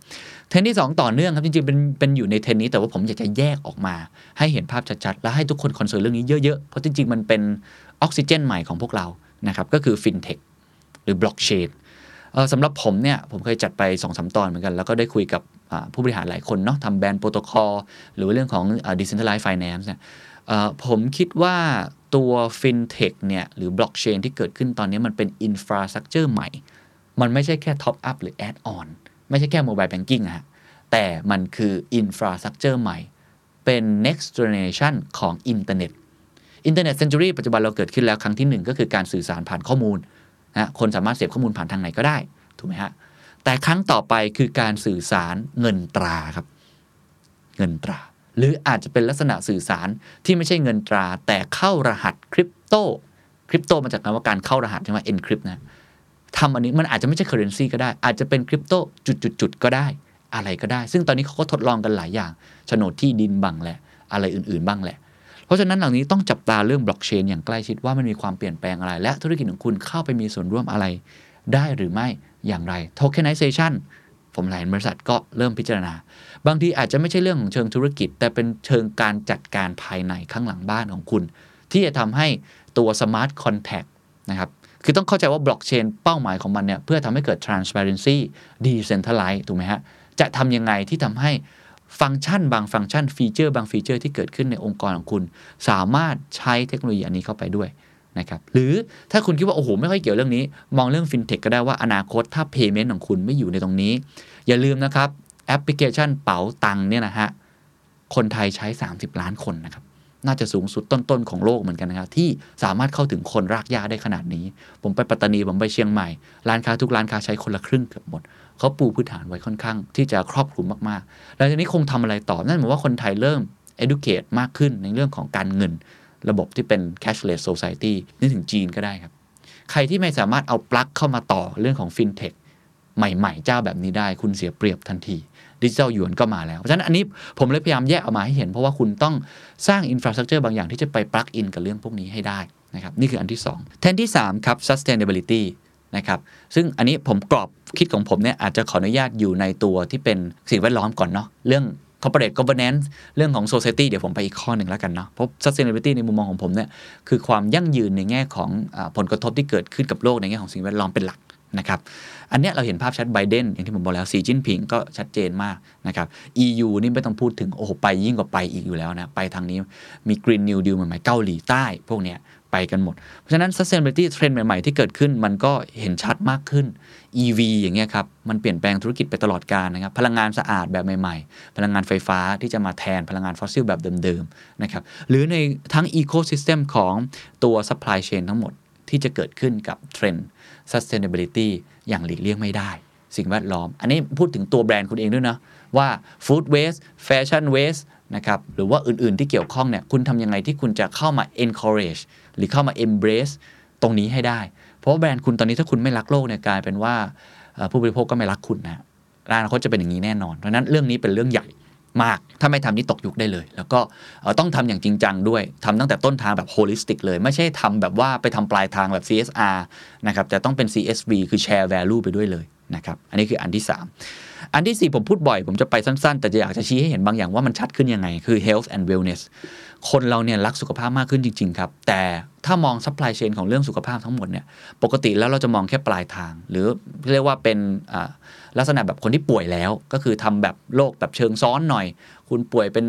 เทรนด์ที่ 2 ต่อเนื่องครับ จริงๆ เป็นเป็นอยู่ในเทรนด์นี้ แต่ว่าผมอยากจะแยกออกมา ให้เห็นภาพชัดๆ และให้ทุกคน concern เรื่องนี้เยอะๆ เพราะจริงๆ มันเป็น ออกซิเจนใหม่ของพวกเรานะครับก็คือฟินเทคหรือบล็อกเชนสำหรับผมเนี่ยผมเคยจัดไป2อสตอนเหมือนกัน แล้วก็ได้คุยกับผู้บริหารหลายคนเนาะทำ Band Protocol หรือเรื่องของ digitalized finance เนี่ยผมคิดว่าตัวฟินเทคเนี่ยหรือบล็อกเชนที่เกิดขึ้นตอนนี้มันเป็น infrastructure ใหม่ มันไม่ใช่แค่ top up หรือ add-on ไม่ใช่แค่ mobile banking ฮะแต่มันคือ infrastructure ใหม่ เป็น next generation ของอินเทอร์เน็ต อินเทอร์เน็ต century ปัจจุบันเราเกิดขึ้นแล้วครั้งที่ 1 ก็คือการสื่อสารผ่านข้อมูลนะคนสามารถเสพข้อมูลผ่านทางไหนก็ได้ถูกไหมฮะแต่ครั้งต่อไปคือการสื่อสารเงินตราครับ เงินตรา หรืออาจจะเป็นลักษณะสื่อสารที่ไม่ใช่เงินตรา แต่เข้ารหัสคริปโตคริปโตมาจากคำว่าการเข้ารหัสใช่ไหม encrypt นะทำอันนี้มันอาจจะไม่ใช่ currency ก็ได้ อาจจะเป็นคริปโตจุดๆๆก็ได้ อะไรก็ได้ ซึ่งตอนนี้เขาก็ทดลองกันหลายอย่างโฉนดที่ดินบ้างแหละ อะไรอื่นๆบ้างแหละ เพราะฉะนั้นเหล่านี้ต้องจับตาเรื่องบล็อกเชนอย่างใกล้ชิดว่ามันมีความเปลี่ยนแปลงอะไร และธุรกิจของคุณเข้าไปมีส่วนร่วมอะไร ได้หรือไม่อย่างไร tokenization ผมหลายบริษัทก็เริ่มพิจารณา บางทีอาจจะไม่ใช่เรื่องของเชิงธุรกิจ แต่เป็นเชิงการจัดการภายในข้างหลังบ้านของคุณ ที่จะทำให้ตัว smart contract นะครับคือต้องเข้าใจว่าบล็อกเชนเป้าหมายของมันเนี่ยเพื่อทำให้เกิด transparency decentralize ถูกไหมฮะจะทำยังไงที่ทำให้ ฟังก์ชันบางฟังก์ชันฟีเจอร์บางฟีเจอร์ที่เกิดขึ้นในองค์กรของคุณ สามารถใช้เทคโนโลยีอันนี้เข้าไปด้วยนะครับหรือถ้าคุณคิดว่า โอ้โห ไม่ค่อยเกี่ยวเรื่องนี้ มองเรื่องฟินเทคก็ได้ว่าอนาคตถ้า Payment ของคุณไม่อยู่ในตรงนี้ อย่าลืมนะครับ แอปพลิเคชันเป๋าตังค์เนี่ยนะฮะ คนไทยใช้ 30 ล้านคนนะครับ น่าจะสูงสุดต้นๆ ของโลกเหมือนกันนะครับ ที่สามารถเข้าถึงคนรากหญ้าได้ขนาดนี้ ผมไปปัตตานี ผมไปเชียงใหม่ ร้านค้าทุกร้านค้าใช้คนละครึ่งเกือบหมด เขาปูพื้นฐานไว้ค่อนข้าง ที่จะครอบคลุมมากๆแล้วทีนี้คงทำอะไรต่อ นั่นหมายว่าคนไทยเริ่ม educate มากขึ้นในเรื่องของการเงิน ระบบที่เป็น cashless society นี่ถึงจีนก็ได้ครับ ใครที่ไม่สามารถเอาปลั๊กเข้ามาต่อเรื่องของ fintech ใหม่ๆ เจ้าแบบนี้ได้ คุณเสียเปรียบทันทีดิจิทัลหยวนก็มาแล้ว เพราะฉะนั้นอันนี้ผมเลยพยายามแยกออกมาให้เห็น เพราะว่าคุณต้องสร้าง infrastructure บางอย่างที่จะไป plug in กับเรื่องพวกนี้ให้ได้นะครับนี่คืออันที่ 2 แทนที่ 3 ครับ sustainability นะครับซึ่งอันนี้ผมกรอบคิดของผมเนี่ยอาจจะขออนุญาตอยู่ในตัวที่เป็นสิ่งแวดล้อมก่อนเนาะเรื่อง corporate governance เรื่องของ society เดี๋ยวผมไปอีกข้อหนึ่งแล้วกันเนาะเพราะ sustainability ในมุมมองของผมเนี่ยคือความยั่งยืนในแง่ของอผลกระทบที่เกิดขึ้นกับโลกในแง่ของสิ่งแวดล้อมเป็นหลักนะครับอันนี้เราเห็นภาพชัดไบเดนอย่างที่ผมบอกแล้วสีจิ้นผิงก็ชัดเจนมากนะครับ EU นี่ไม่ต้องพูดถึงโอ้โหไปยิ่งกว่าไปอีกอยู่แล้วนะ ไปทางนี้มี Green New Deal ใหม่ๆเกาหลีใต้ พวกเนี้ย ไปกันหมด เพราะฉะนั้น sustainability trend ใหม่ ๆ ที่เกิดขึ้นมันก็เห็นชัดมากขึ้น EV อย่างเงี้ยครับ มันเปลี่ยนแปลงธุรกิจไปตลอดกาลนะครับ พลังงานสะอาดแบบใหม่ ๆ พลังงานไฟฟ้าที่จะมาแทนพลังงานฟอสซิลแบบเดิม ๆ นะครับ หรือในทั้ง ecosystem ของตัว supply chain ทั้งหมดที่จะเกิดขึ้นกับเทรนด์ sustainability อย่างหลีกเลี่ยงไม่ได้สิ่งแวดล้อม อันนี้พูดถึงตัวแบรนด์คุณเองด้วยนะว่า food waste fashion waste นะครับหรือว่าอื่น ๆ ที่เกี่ยวข้องเนี่ยคุณทำยังไงที่คุณจะเข้ามา encourage หรือเข้ามา embrace ตรงนี้ให้ได้ เพราะาแบรนด์คุณตอนนี้ถ้าคุณไม่รักโลกเนี่ยกลายเป็นว่าผู้บริโภคก็ไม่รักคุณนะอนาคตจะเป็นอย่างนี้แน่นอน เพราะนั้นเรื่องนี้เป็นเรื่องใหญ่มาก ถ้าไม่ทำนี่ตกยุคได้เลย แล้วก็ต้องทำอย่างจริงจังด้วยทำตั้งแต่ต้นทางแบบ holistic เลย ไม่ใช่ทำแบบว่าไปทำปลายทางแบบ CSR นะครับ แต่ต้องเป็น CSV คือ share value ไปด้วยเลยนะครับ อันนี้คืออันที่ 3 อันที่ 4 ผมพูดบ่อย ผมจะไปสั้น ๆ แต่จะอยากจะชี้ให้เห็นบางอย่างว่ามันชัดขึ้นยังไง คือ health and wellness คนเราเนี่ยรักสุขภาพมากขึ้นจริง ๆ ครับ แต่ถ้ามอง supply chain ของเรื่องสุขภาพทั้งหมดเนี่ยปกติแล้วเราจะมองแค่ปลายทาง หรือเรียกว่าเป็นลักษณะแบบคนที่ป่วยแล้ว ก็คือทำแบบโรคแบบเชิงซ้อนหน่อย คุณป่วยเป็น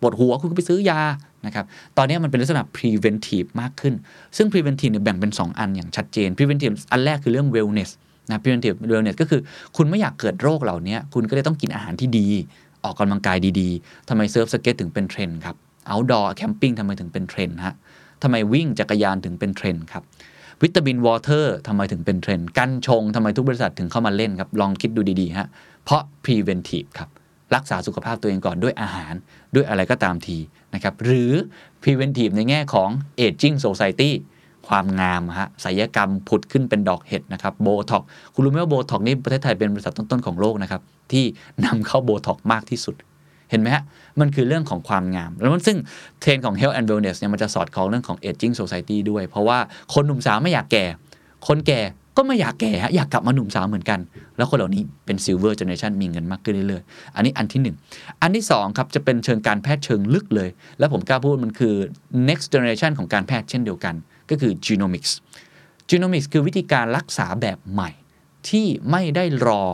ปวดหัวคุณก็ไปซื้อยานะครับตอนนี้มันเป็นลักษณะ preventive มากขึ้น ซึ่ง preventive เนี่ยแบ่งเป็น 2 อันอย่างชัดเจน preventive อันแรกคือเรื่อง wellness นะ preventive wellness ก็คือคุณไม่อยากเกิดโรคเหล่านี้คุณก็เลยต้องกินอาหารที่ดี ออกกำลังกายดีๆทำไมเซิร์ฟสเก็ตถึงเป็นเทรนด์ครับ outdoor camping ทำไมถึงเป็นเทรนด์ฮะทำไมวิ่งจักรยานถึงเป็นเทรนด์ครับ vitamin water ทำไมถึงเป็นเทรนด์ กัญชงทำไมทุกบริษัทถึงเข้ามาเล่นครับ ลองคิดดูดีๆฮะ เพราะ preventive ครับ รักษาสุขภาพตัวเองก่อนด้วยอาหารด้วยอะไรก็ตามทีนะครับ หรือ preventive ในแง่ของ aging society ความงามฮะศัลยกรรมผุดขึ้นเป็นดอกเห็ดนะครับโบท็อกคุณรู้ไหมว่าโบท็อกนี่ประเทศไทยเป็นบริษัทต้นๆของโลกนะครับที่นำเข้าโบท็อกมากที่สุด เห็นไหมฮะมันคือเรื่องของความงาม แล้วมันซึ่งเทรนด์ของ health and wellness เนี่ยมันจะสอดคล้องเรื่องของ aging society ด้วย เพราะว่าคนหนุ่มสาวไม่อยากแก่ คนแก่ก็ไม่อยากแก่ฮะอยากกลับมาหนุ่มสาวเหมือนกัน แล้วคนเหล่านี้เป็น silver generation มีเงินมากขึ้นเรื่อยๆ อันนี้อันที่หนึ่งอันที่สองครับจะเป็นเชิงการแพทย์เชิงลึกเลย แล้วผมกล้าพูดมันคือ next generation ของการแพทย์เช่นเดียวกัน ก็คือ genomics genomics คือวิธีการรักษาแบบใหม่ ที่ไม่ได้รอ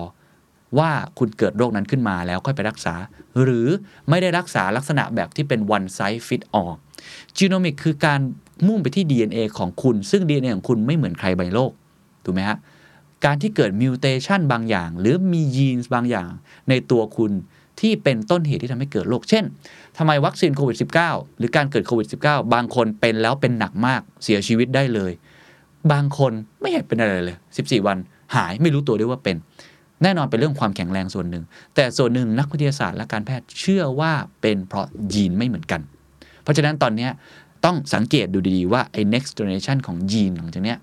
ว่าคุณเกิดโรคนั้นขึ้นมาแล้วค่อยไปรักษา หรือไม่ได้รักษาลักษณะแบบที่เป็น one size fit all genomic คือการมุ่งไปที่ DNA ของคุณ ซึ่ง DNA ของคุณไม่เหมือนใครบนโลกถูกไหมฮะการที่เกิดมิวเทชันบางอย่าง หรือมียีนส์บางอย่าง ในตัวคุณ ที่เป็นต้นเหตุที่ทำให้เกิดโรค เช่นทำไมวัคซีนโควิด -19 หรือการเกิดโควิด -19 บางคนเป็นแล้วเป็นหนักมากเสียชีวิตได้เลย บางคนไม่เห็นเป็นอะไรเลย 14 วันหายไม่รู้ตัวด้วยว่าเป็น แน่นอนเป็นเรื่องความแข็งแรงส่วนหนึ่ง แต่ส่วนหนึ่งนักวิทยาศาสตร์และการแพทย์เชื่อว่าเป็นเพราะยีนไม่เหมือนกัน เพราะฉะนั้นตอนนี้ต้องสังเกตดูดีๆว่าไอ้ next generation ของยีนหลังจากเนี้ย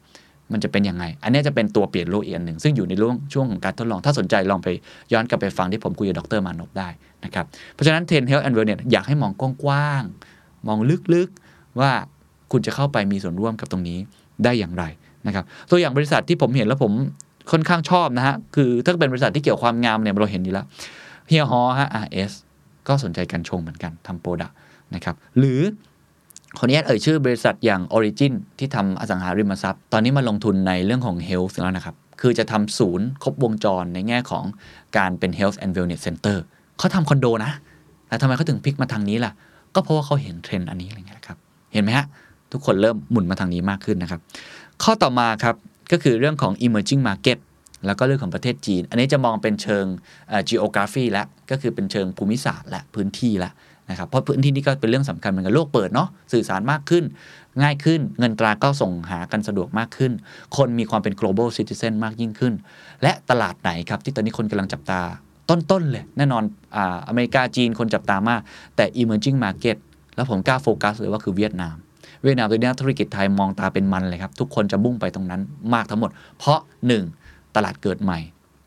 มันจะเป็นยังไง อันนี้จะเป็นตัวเปลี่ยนโลกอีกอันหนึ่ง ซึ่งอยู่ในช่วงช่วงของการทดลอง ถ้าสนใจลองไปย้อนกลับไปฟังที่ผมคุยกับดรมานพได้นะครับ เพราะฉะนั้นเทรนด์ health and wellness อยากให้มองกว้างๆ มองลึกๆ ว่าคุณจะเข้าไปมีส่วนร่วมกับตรงนี้ได้อย่างไรนะครับ ตัวอย่างบริษัทที่ผมเห็นแล้วผมค่อนข้างชอบนะฮะ คือถ้าเป็นบริษัทที่เกี่ยวความงามเนี่ยเราเห็นอยู่แล้ว เฮียฮอฮะ RS ก็สนใจกัญชงเหมือนกันทำ product นะครับ หรือ ขอนุญาตเอ่ยชื่อบริษัทอย่าง Origin ที่ทำอสังหาริมทรัพย์ ตอนนี้มาลงทุนในเรื่องของ Health แล้วนะครับ คือจะทำศูนย์ครบวงจรในแง่ของการเป็น Health and Wellness Center เขาทำคอนโดนะแต่ทำไมเขาถึงพลิกมาทางนี้ล่ะ ก็เพราะว่าเขาเห็นเทรนด์อันนี้อะไรเงี้ยครับ เห็นไหมฮะ ทุกคนเริ่มหมุนมาทางนี้มากขึ้นนะครับ ข้อต่อมาครับก็คือเรื่องของ emerging market แล้วก็เรื่องของประเทศจีน อันนี้จะมองเป็นเชิง geography และก็คือเป็นเชิงภูมิศาสตร์และพื้นที่ละ นะครับเพราะพื้นที่นี้ก็เป็นเรื่องสำคัญเหมือนกันโลกเปิดเนาะสื่อสารมากขึ้น ง่ายขึ้นเงินตราก็ส่งหากันสะดวกมากขึ้น คนมีความเป็น global citizen มากยิ่งขึ้น และตลาดไหนครับที่ตอนนี้คนกำลังจับตาต้น ๆ เลย แน่นอนอ่าอเมริกาจีนคนจับตามาก แต่ emerging market แล้วผมกล้าโฟกัสเลยว่าคือเวียดนาม เวียดนามตัวนี้ธุรกิจไทยมองตาเป็นมันเลยครับ ทุกคนจะมุ่งไปตรงนั้นมากทั้งหมด เพราะ 1. ตลาดเกิดใหม่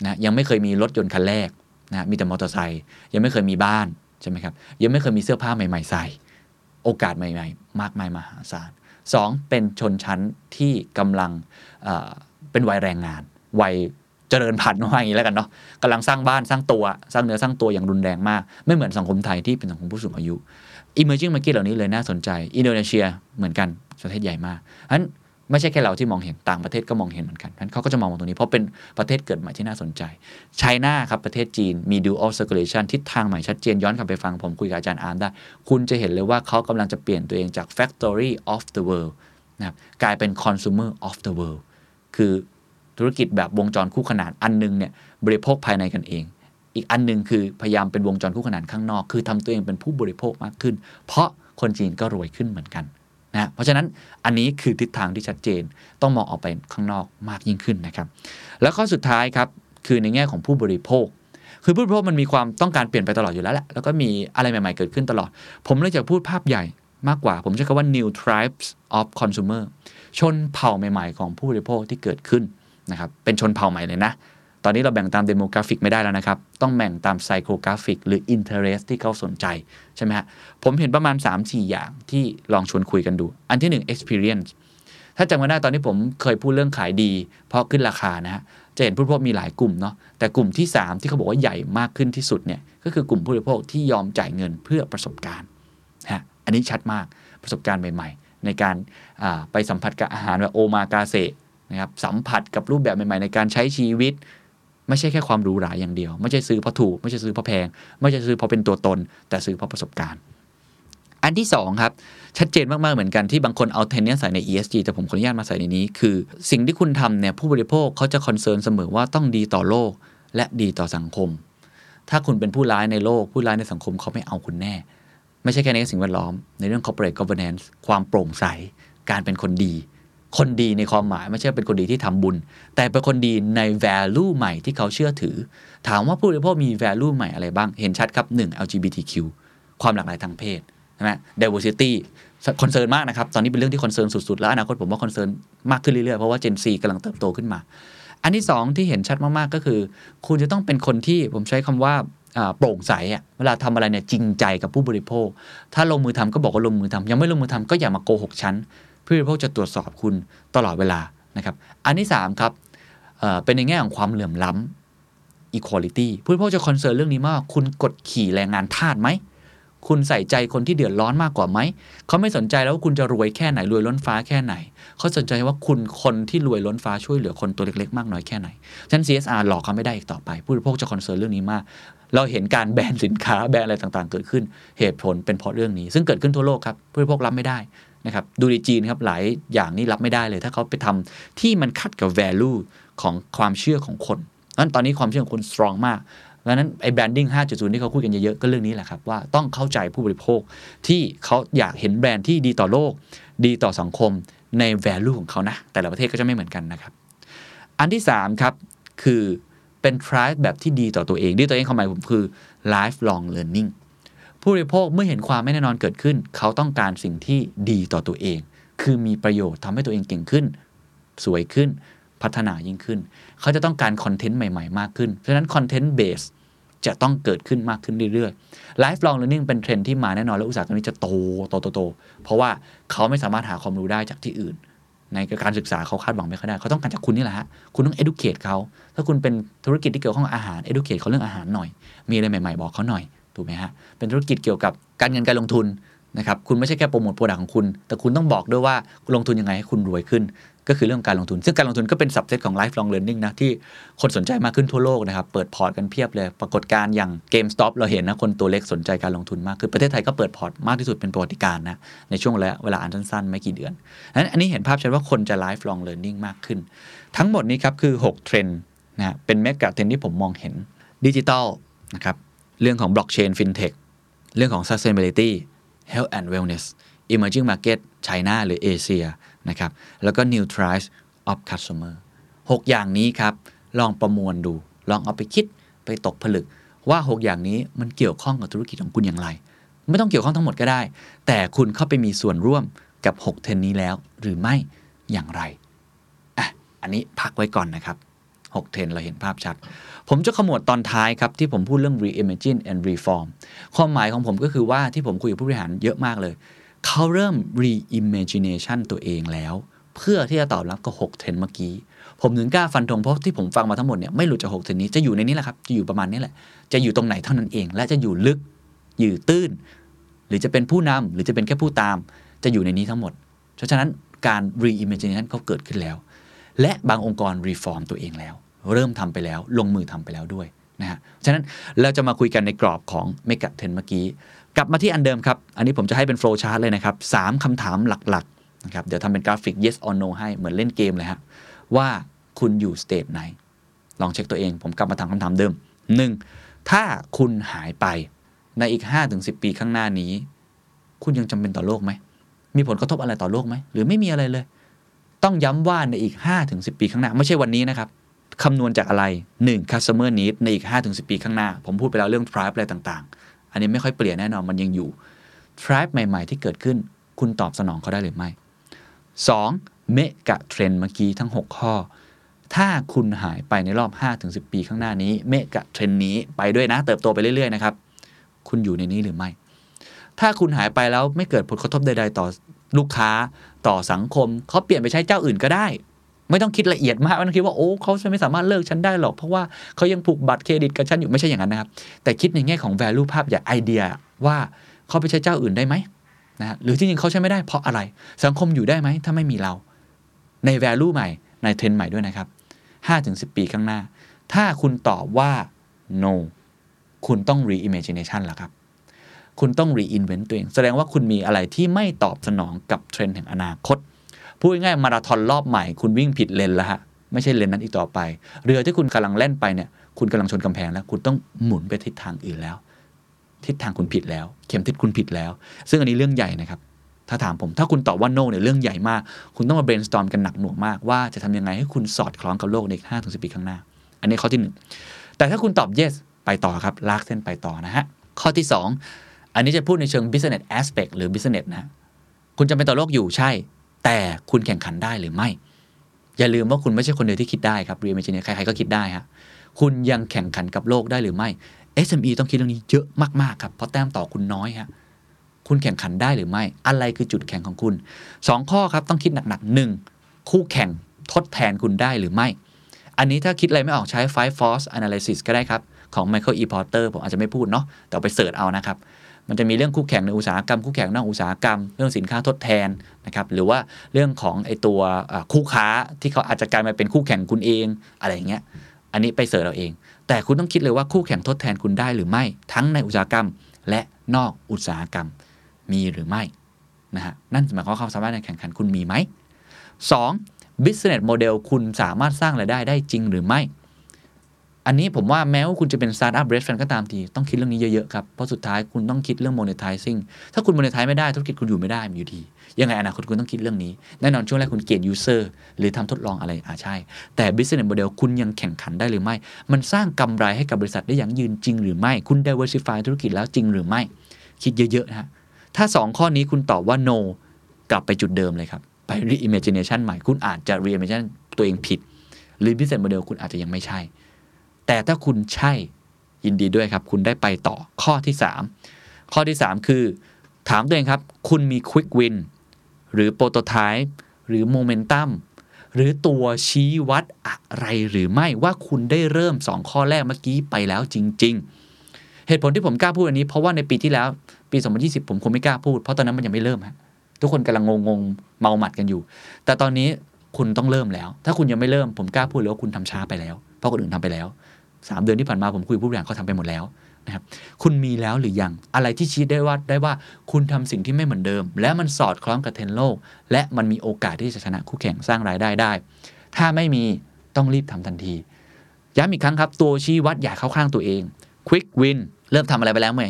นะยังไม่เคยมีรถยนต์คันแรกนะมีแต่มอเตอร์ไซค์ยังไม่เคยมีบ้าน ช่ไหมครับ ยังไม่เคยมีเสื้อผ้าใหม่ ๆ ใส่ โอกาสใหม่ ๆ มากมายมหาศาลสองเป็นชนชั้นที่กำลังเเป็นวัยแรงงาน วัยเจริญพันธุ์ว่าอย่างนี้แล้วกันเนาะกำลังสร้างบ้านสร้างตัว สร้างเนื้อสร้างตัวอย่างรุนแรงมาก ไม่เหมือนสังคมไทยที่เป็นสังคมผู้สูงอายุ emerging market เหล่านี้เลยน่าสนใจ อินโดนีเซียเหมือนกันประเทศใหญ่มากฉะนั้น ไม่ใช่แค่เราที่มองเห็นต่างประเทศก็มองเห็นเหมือนกันฉะนั้นเขาก็จะมองตรงนี้เพราะเป็นประเทศเกิดใหม่ที่น่าสนใจไชน่าครับประเทศจีนมี dual circulation ทิศทางใหม่ชัดเจนย้อนกลับไปฟังผมคุยกับอาจารย์อาร์มได้ คุณจะเห็นเลยว่าเขากำลังจะเปลี่ยนตัวเองจาก factory of the world นะครับกลายเป็น consumer of the world คือธุรกิจแบบวงจรคู่ขนานอันหนึงเนี่ยบริโภคภายในกันเอง อีกอันหนึ่งคือพยายามเป็นวงจรคู่ขนานข้างนอก คือทำตัวเองเป็นผู้บริโภคมากขึ้น เพราะคนจีนก็รวยขึ้นเหมือนกัน นะเพราะฉะนั้นอันนี้คือทิศทางที่ชัดเจน ต้องมองออกไปข้างนอกมากยิ่งขึ้นนะครับ แล้วข้อสุดท้ายครับคือในแง่ของผู้บริโภค คือผู้บริโภคมันมีความต้องการเปลี่ยนไปตลอดอยู่แล้วแหละแล้วก็มีอะไรใหม่ๆเกิดขึ้นตลอด ผมเลยจะพูดภาพใหญ่มากกว่า ผมใช้คำว่า new tribes of consumer ชนเผ่าใหม่ ๆ ของผู้บริโภคที่เกิดขึ้นนะครับเป็นชนเผ่าใหม่เลยนะ ตอนนี้เราแบ่งตาม demographic ไม่ได้แล้วนะครับ ต้องแบ่งตาม psychographic หรือ Interest ที่เขาสนใจ ใช่ไหมฮะ ผมเห็นประมาณ 3-4 อย่างที่ลองชวนคุยกันดู อันที่ 1 experience ถ้าจำกันได้ตอนนี้ผมเคยพูดเรื่องขายดี เพราะขึ้นราคานะฮะ จะเห็นผู้บริโภคมีหลายกลุ่มเนาะ แต่กลุ่มที่ 3 ที่เขาบอกว่าใหญ่มากขึ้นที่สุดเนี่ย ก็คือกลุ่มผู้บริโภคที่ยอมจ่ายเงินเพื่อประสบการณ์ฮะ อันนี้ชัดมาก ประสบการณ์ใหม่ ๆ ในการไปสัมผัสกับอาหารแบบโอมากาเซนะครับ สัมผัสกับรูปแบบใหม่ ๆ ในการใช้ชีวิต ไม่ใช่แค่ความหรูหราอย่างเดียว ไม่ใช่ซื้อเพราะถูก ไม่ใช่ซื้อเพราะแพง ไม่ใช่ซื้อเพราะเป็นตัวตน แต่ซื้อเพราะประสบการณ์ อันที่2ครับชัดเจนมาก ๆ เหมือนกันที่บางคนเอาเทนเนียใส่ใน ESG แต่ผมขออนุญาตมาใส่ในนี้ คือสิ่งที่คุณทำเนี่ยผู้บริโภคเขาจะคอนเซิร์นเสมอว่าต้องดีต่อโลก และดีต่อสังคม ถ้าคุณเป็นผู้ร้ายในโลก ผู้ร้ายในสังคมเขาไม่เอาคุณแน่ ไม่ใช่แค่ในสิ่งแวดล้อม ในเรื่อง corporate governance ความโปร่งใสการเป็นคนดี คนดีในความหมายไม่ใช่เป็นคนดีที่ทำบุญ แต่เป็นคนดีใน value ใหม่ที่เขาเชื่อถือ ถามว่าผู้บริโภคมี value ใหม่อะไรบ้าง เห็นชัดครับ 1 LGBTQ ความหลากหลายทางเพศใช่ไหม diversity concern มากนะครับ ตอนนี้เป็นเรื่องที่ concern สุด ๆ แล้วอนาคตผมว่า concern มากขึ้นเรื่อยๆ เพราะว่า Gen Z กำลังเติบโตขึ้นมา อันที่ 2 ที่เห็นชัดมากๆก็คือ คุณจะต้องเป็นคนที่ผมใช้คำว่าโปร่งใสอะเวลาทำอะไรเนี่ยจริงใจกับผู้บริโภค ถ้าลงมือทำก็บอกว่าลงมือทำยังไม่ลงมือทำก็อย่ามาโกหกฉัน ผู้บริโภคจะตรวจสอบคุณตลอดเวลานะครับ อันที่3ครับเป็นในแง่ของความเหลื่อมล้ำ equality ผู้บริโภคจะ concern เรื่องนี้มาก คุณกดขี่แรงงานทาสไหม คุณใส่ใจคนที่เดือดร้อนมากกว่าไหม เขาไม่สนใจแล้วว่าคุณจะรวยแค่ไหนรวยล้นฟ้าแค่ไหน เขาสนใจว่าคุณคนที่รวยล้นฟ้าช่วยเหลือคนตัวเล็กๆ มากน้อยแค่ไหนฉะนั้น CSR หลอกเขาไม่ได้อีกต่อไป ผู้บริโภคจะ concern เรื่องนี้มากเราเห็นการแบนสินค้าแบนอะไรต่างๆ เกิดขึ้น เหตุผลเป็นเพราะเรื่องนี้ ซึ่งเกิดขึ้นทั่วโลกครับผู้บริโภครับไม่ได้ นะครับดูในจีนครับหลายอย่างนี้รับไม่ได้เลย ถ้าเขาไปทำที่มันขัดกับ value ของความเชื่อของคนนั้นตอนนี้ความเชื่อของคน strong มากดังนั้นไอ้ branding 5.0 ที่เขาคุยกันเยอะๆ ก็เรื่องนี้แหละครับ ว่าต้องเข้าใจผู้บริโภคที่เขาอยากเห็นแบรนด์ที่ดีต่อโลก ดีต่อสังคมใน value ของเขานะ แต่ละประเทศก็จะไม่เหมือนกันนะครับ อันที่ 3 ครับ คือเป็น t r i b แบบที่ดีต่อตัวเองดีต่อตัวเองความหมายผมคือ lifelong learning ผู้บริโภคเมื่อเห็นความไม่แน่นอนเกิดขึ้น เขาต้องการสิ่งที่ดีต่อตัวเอง คือมีประโยชน์ทำให้ตัวเองเก่งขึ้น สวยขึ้น พัฒนายิ่งขึ้น เขาจะต้องการคอนเทนต์ใหม่ๆ มากขึ้น เพราะฉะนั้น content base จะต้องเกิดขึ้นมากขึ้นเรื่อยๆ lifelong learning เป็นเทรนด์ที่มาแน่นอน แล้วอุตสาหกรรมนี้จะโตโตโตโต เพราะว่าเขาไม่สามารถหาความรู้ได้จากที่อื่น ในการศึกษาเขาคาดหวังไม่ค่อยได้ เขาต้องการจากคุณนี่แหละฮะ คุณต้อง educate เขา ถ้าคุณเป็นธุรกิจที่เกี่ยวข้องกับอาหาร educate เขาเรื่องอาหารหน่อย มีอะไรใหม่ ๆ บอกเขาหน่อย ถูกไหมฮะ เป็นธุรกิจเกี่ยวกับการเงินการลงทุนนะครับคุณไม่ใช่แค่โปรโมท product ของคุณ แต่คุณต้องบอกด้วยว่าลงทุนยังไงให้คุณรวยขึ้น ก็คือเรื่องการลงทุน ซึ่งการลงทุนก็เป็น subset ของ lifelong learning นะ ที่คนสนใจมากขึ้นทั่วโลกนะครับ เปิดพอร์ตกันเพียบเลย ปรากฏการณ์อย่าง GameStop เราเห็นนะ คนตัวเล็กสนใจการลงทุนมากขึ้นประเทศไทยก็เปิดพอร์ตมากที่สุดเป็นประวัติการณ์นะ ในช่วงระยะเวลาอันสั้นๆ ไม่กี่เดือนนั้นอันนี้เห็นภาพชัดว่าคนจะ lifelong learning มากขึ้น ทั้งหมดนี้ครับคือ 6 เทรนด์นะเป็นเมกะเทรนด์ที่ผมมองเห็นดิจิทัลนะครับ เรื่องของ blockchain fintech เรื่องของ sustainability health and wellness emerging market China หรือเอเชียนะครับแล้วก็ new tribes of customer 6 อย่างนี้ครับ ลองประมวลดู ลองเอาไปคิดไปตกผลึก ว่า 6 อย่างนี้มันเกี่ยวข้องกับธุรกิจของคุณอย่างไร ไม่ต้องเกี่ยวข้องทั้งหมดก็ได้ แต่คุณเข้าไปมีส่วนร่วมกับ 6 เทรนด์นี้แล้ว หรือไม่อย่างไรอะอันนี้พักไว้ก่อนนะครับ 6 เทรนด์เราเห็นภาพชัด ผมจะขมวดตอนท้ายครับ ที่ผมพูดเรื่อง reimagine and reform ความหมายของผมก็คือว่าที่ผมคุยกับผู้บริหารเยอะมากเลย เขาเริ่ม reimagination ตัวเองแล้ว เพื่อที่จะตอบรับกับ 6 เทรนด์เมื่อกี้ ผมถึงกล้าฟันธงเพราะที่ผมฟังมาทั้งหมดเนี่ยไม่หลุดจาก6เทรนด์นี้จะอยู่ในนี้แหละครับจะอยู่ประมาณนี้แหละจะอยู่ตรงไหนเท่านั้นเอง และจะอยู่ลึกอยู่ตื้น หรือจะเป็นผู้นำหรือจะเป็นแค่ผู้ตาม จะอยู่ในนี้ทั้งหมดเพราะฉะนั้นการ reimagination เขาเกิดขึ้นแล้ว และบางองค์กร reform ตัวเองแล้ว เริ่มทำไปแล้ว ลงมือทำไปแล้วด้วยนะฮะฉะนั้นเราจะมาคุยกันในกรอบของเมกะเทรนด์เมื่อกี้ กลับมาที่อันเดิมครับ อันนี้ผมจะให้เป็น flowchart เลยนะครับสามคำถามหลักๆนะครับเดี๋ยวทำเป็นกราฟิก yes or no ให้เหมือนเล่นเกมเลยฮะว่าคุณอยู่ stage ไหน ลองเช็คตัวเอง ผมกลับมาถามคำถามเดิม 1. ถ้าคุณหายไปในอีก 5-10 ปีข้างหน้านี้ คุณยังจำเป็นต่อโลกไหม มีผลกระทบอะไรต่อโลกไหม หรือไม่มีอะไรเลย ต้องย้ำว่าในอีก 5-10 ปีข้างหน้า ไม่ใช่วันนี้นะครับ คำนวณจากอะไร 1. customer need ในอีก 5-10 ปีข้างหน้า ผมพูดไปแล้วเรื่อง tribe อะไรต่างๆ อันนี้ไม่ค่อยเปลี่ยนแน่นอนมันยังอยู่ tribe ใหม่ ๆ ที่เกิดขึ้น คุณตอบสนองเขาได้หรือไม่ 2. เมกะเทรนด์เมื่อกี้ทั้ง 6 ข้อ ถ้าคุณหายไปในรอบ 5-10 ปีข้างหน้านี้ เมกะเทรนด์นี้ไปด้วยนะ เติบโตไปเรื่อยๆนะครับ คุณอยู่ในนี้หรือไม่ ถ้าคุณหายไปแล้วไม่เกิดผลกระทบใด ๆ ต่อลูกค้าต่อสังคมเขาเปลี่ยนไปใช้เจ้าอื่นก็ได้ ไม่ต้องคิดละเอียดมากไม่ต้องคิดว่าโอ้เขาจะไม่สามารถเลิกฉันได้หรอก เพราะว่าเขายังผูกบัตรเครดิตกับฉันอยู่ไม่ใช่อย่างนั้นนะครับ แต่คิดในแง่ของ value ภาพอย่างไอเดียว่าเขาไปใช้เจ้าอื่นได้ไหมนะหรือที่จริงเขาใช้ไม่ได้เพราะอะไร สังคมอยู่ได้ไหมถ้าไม่มีเรา ใน value ใหม่ในเทรนด์ใหม่ด้วยนะครับ5-10 ปีข้างหน้า ถ้าคุณตอบว่า no คุณต้อง reimagination ละครับ คุณต้อง reinvent ตัวเอง แสดงว่าคุณมีอะไรที่ไม่ตอบสนองกับเทรนด์แห่งอนาคต พูดง่ายมาราธอนรอบใหม่ คุณวิ่งผิดเลนแล้วฮะไม่ใช่เลนนั้นอีกต่อไป เรือที่คุณกำลังเล่นไปเนี่ย คุณกำลังชนกำแพงแล้ว คุณต้องหมุนไปทิศทางอื่นแล้ว ทิศทางคุณผิดแล้ว เข็มทิศคุณผิดแล้ว ซึ่งอันนี้เรื่องใหญ่นะครับ ถ้าถามผม ถ้าคุณตอบว่า no เนี่ยเรื่องใหญ่มาก คุณต้องมา brainstorm กันหนักหน่วงมากว่าจะทำยังไงให้คุณสอดคล้องกับโลกในอีก5ถึง10ปีข้างหน้า อันนี้ข้อที่หนึ่งแต่ถ้าคุณตอบ yes ไปต่อครับลากเส้นไปต่อนะฮะข้อที่ 2 อันนี้จะพูดในเชิง business aspect หรือ business นะคุณจะเป็นต่อโลกอยู่ใช่ แต่คุณแข่งขันได้หรือไม่ อย่าลืมว่าคุณไม่ใช่คนเดียวที่คิดได้ครับ reimagining ใครๆก็คิดได้ฮะคุณยังแข่งขันกับโลกได้หรือไม่ SME ต้องคิดเรื่องนี้เยอะมากๆครับเพราะแต้มต่อคุณน้อยฮะคุณแข่งขันได้หรือไม่ อะไรคือจุดแข่งของคุณ 2 ข้อครับต้องคิดหนักๆหนึ่งคู่แข่งทดแทนคุณได้หรือไม่ อันนี้ถ้าคิดอะไรไม่ออกใช้ five force analysis ก็ได้ครับ ของ Michael E. Porter ผมอาจจะไม่พูดเนาะแต่ไปเสิร์ชเอานะครับ มันจะมีเรื่องคู่แข่งในอุตสาหกรรมคู่แข่งนอกอุตสาหกรรม เรื่องสินค้าทดแทนนะครับหรือว่าเรื่องของไอตัวคู่ค้าที่เขาอาจจะกลายมาเป็นคู่แข่งคุณเองอะไรอย่างเงี้ยอันนี้ไป search เอาเอง แต่คุณต้องคิดเลยว่าคู่แข่งทดแทนคุณได้หรือไม่ ทั้งในอุตสาหกรรมและนอกอุตสาหกรรมมีหรือไม่นะฮะนั่นหมายความว่าความสามารถในแข่งขันคุณมีไหม 2. business model คุณสามารถสร้างรายได้ได้จริงหรือไม่ อันนี้ผมว่าแม้ว่าคุณจะเป็น startup raise fund ก็ตามทีต้องคิดเรื่องนี้เยอะ ๆ ครับ เพราะสุดท้ายคุณต้องคิดเรื่อง monetizing ถ้าคุณ monetize ไม่ได้ธุรกิจคุณอยู่ไม่ได้มันอยู่ดี ยังไงอนาคตคุณต้องคิดเรื่องนี้ แน่นอนช่วงแรกคุณเกณฑ์ user หรือทำทดลองอะไรอ่าใช่ แต่ business model คุณยังแข่งขันได้หรือไม่ มันสร้างกำไรให้กับบริษัทได้อย่างยืนจริงหรือไม่ คุณ diversify ธุรกิจแล้วจริงหรือไม่ คิดเยอะๆนะฮะถ้า 2 ข้อนี้คุณตอบว่า no กลับไปจุดเดิมเลยครับไป reimagination ใหม่คุณอาจจะ reimagination ตัวเองผิด หรือ business model คุณอาจจะยังไม่ใช่ แต่ถ้าคุณใช่ยินดีด้วยครับ คุณได้ไปต่อข้อที่ 3 ข้อที่ 3 คือ ถามตัวเองครับ คุณมี quick win หรือ prototype หรือ momentum หรือตัวชี้วัดอะไรหรือไม่ว่าคุณได้เริ่ม 2 ข้อแรกเมื่อกี้ไปแล้วจริง ๆ เหตุผลที่ผมกล้าพูดอันนี้ เพราะว่าในปีที่แล้วปี 2020 ผมคงไม่กล้าพูด เพราะตอนนั้นมันยังไม่เริ่มฮะทุกคนกำลังงงๆเมาหมัดกันอยู่ แต่ตอนนี้คุณต้องเริ่มแล้ว ถ้าคุณยังไม่เริ่มผมกล้าพูดเลยว่าคุณทำช้าไปแล้ว เพราะคนอื่นทำไปแล้ว สามเดือนที่ผ่านมาผมคุยผู้บริหารเขาทำไปหมดแล้วนะครับคุณมีแล้วหรือยังอะไรที่ชี้ได้ว่าได้ว่าคุณทำสิ่งที่ไม่เหมือนเดิม และมันสอดคล้องกับเทรนด์โลก และมันมีโอกาสที่จะชนะคู่แข่งสร้างรายได้ได้ ถ้าไม่มีต้องรีบทำทันทีย้ำอีกครั้งครับ ตัวชี้วัดอย่าเข้าข้างตัวเอง Quick Win เริ่มทำอะไรไปแล้วไหม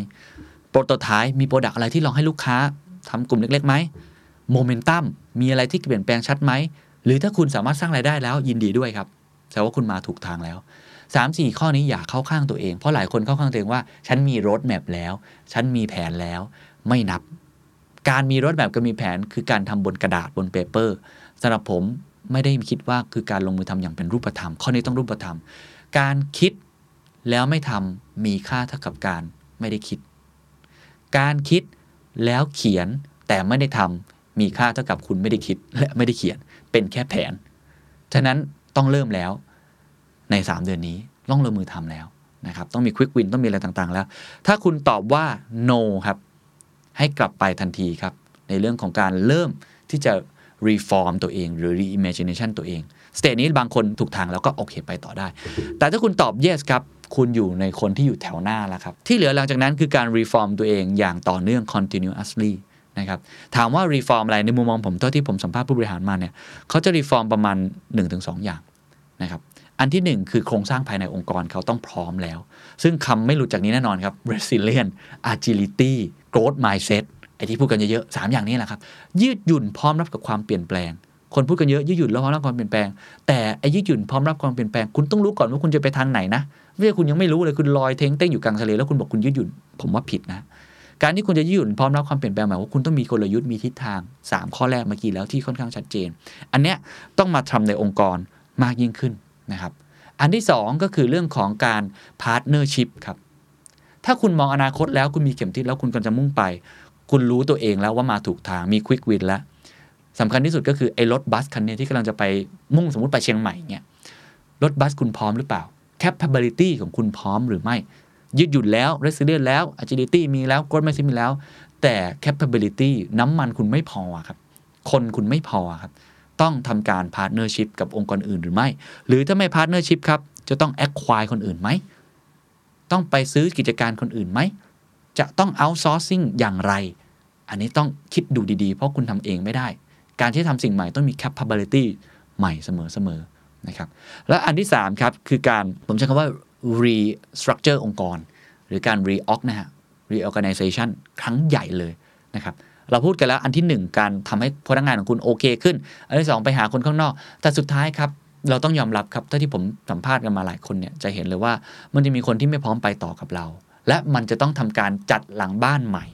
prototype มี product อะไรที่ลองให้ลูกค้าทำกลุ่มเล็กๆไหมโมเมนตัมมีอะไรที่เปลี่ยนแปลงชัดไหมหรือถ้าคุณสามารถสร้างรายได้แล้วยินดีด้วยครับแสดงว่าคุณมาถูกทางแล้ว 3ามสี่ข้อนี้อย่าเข้าข้างตัวเอง เพราะหลายคนเข้าข้างตัวเองว่า ฉันมีรถแมพแล้ว ฉันมีแผนแล้ว ไม่นับ การมีรถแมพกับมีแผนคือการทำบนกระดาษบนเปเปอร์สำหรับผมไม่ได้คิดว่าคือการลงมือทำอย่างเป็นรูปธรรม ข้อนี้ต้องรูปธรรม การคิดแล้วไม่ทำมีค่าเท่ากับการไม่ได้คิด การคิดแล้วเขียนแต่ไม่ได้ทำมีค่าเท่ากับคุณไม่ได้คิดและไม่ได้เขียน เป็นแค่แผน ฉะนั้นต้องเริ่มแล้ว ใน 3 เดือนนี้ต้องลงมือทำแล้วนะครับต้องมีควิกวินต้องมีอะไรต่างๆ แล้ว ถ้าคุณตอบว่า no ครับให้กลับไปทันทีครับ ในเรื่องของการเริ่มที่จะ reform ตัวเอง หรือ reimagination ตัวเองสเตจนี้บางคนถูกทางแล้วก็โอเคไปต่อได้ แต่ถ้าคุณตอบ yes ครับ คุณอยู่ในคนที่อยู่แถวหน้าแล้วครับ ที่เหลือหลังจากนั้นคือการ reform ตัวเองอย่างต่อเนื่อง continuously นะครับ ถามว่า reform อะไร ในมุมมองผมเท่าที่ผมสัมภาษณ์ผู้บริหารมาเนี่ยเขาจะ reform ประมาณ 1-2 อย่างนะครับ อันที่หนึ่งคือโครงสร้างภายในองค์กรเขาต้องพร้อมแล้ว ซึ่งคำไม่หลุดจากนี้แน่นอนครับ resilient agility growth mindset ไอที่พูดกันเยอะๆสามอย่างนี้แหละครับ ยืดหยุ่นพร้อมรับกับความเปลี่ยนแปลง คนพูดกันเยอะยืดหยุ่นแล้วพร้อมรับความเปลี่ยนแปลง แต่ไอยืดหยุ่นพร้อมรับความเปลี่ยนแปลง คุณต้องรู้ก่อนว่าคุณจะไปทางไหนนะไม่ใช่คุณยังไม่รู้เลยคุณลอยเท้งเต้งอยู่กลางทะเลแล้วคุณบอกคุณยืดหยุ่นผมว่าผิดนะการที่คุณจะยืดหยุ่นพร้อมรับความเปลี่ยนแปลงหมายว่าคุณต้องมีกลยุทธ์มีทิศทาง 3 ข้อแรกเมื่อกี้แล้วที่ค่อนข้างชัดเจน อันเนี้ยต้องมาทำในองค์กรมากยิ่งขึ้น นะครับ อันที่ 2 ก็คือเรื่องของการ partnership ครับ ถ้าคุณมองอนาคตแล้วคุณมีเข็มทิศแล้วคุณกำลังจะมุ่งไป คุณรู้ตัวเองแล้วว่ามาถูกทางมี quick win แล้วสำคัญที่สุดก็คือไอ้รถบัสคันนี้ที่กำลังจะไปมุ่งสมมติไปเชียงใหม่เนี่ยรถบัสคุณพร้อมหรือเปล่า capability ของคุณพร้อมหรือไม่ ยืดหยุ่นแล้ว resilient แล้ว agility มีแล้ว growth mindset มีแล้ว แต่ capability น้ำมันคุณไม่พอครับ คนคุณไม่พอครับ ต้องทำการ partnership กับองค์กรอื่นหรือไม่ หรือถ้าไม่ partnership ครับ จะต้อง acquire คนอื่นไหม ต้องไปซื้อกิจการคนอื่นไหม จะต้อง outsourcing อย่างไร อันนี้ต้องคิดดูดีๆ เพราะคุณทำเองไม่ได้ การที่ทำสิ่งใหม่ต้องมี capability ใหม่เสมอๆนะครับ และอันที่ 3 ครับ คือการผมใช้คำว่า restructure องค์กร หรือการ reorg นะฮะ reorganization ครั้งใหญ่เลยนะครับ เราพูดกันแล้วอันที่ 1 การทำให้พนักงานของคุณโอเคขึ้น อันที่ 2 ไปหาคนข้างนอก แต่สุดท้ายครับเราต้องยอมรับครับถ้าที่ผมสัมภาษณ์กันมาหลายคนเนี่ยจะเห็นเลยว่ามันจะมีคนที่ไม่พร้อมไปต่อกับเรา และมันจะต้องทำการจัดหลังบ้านใหม่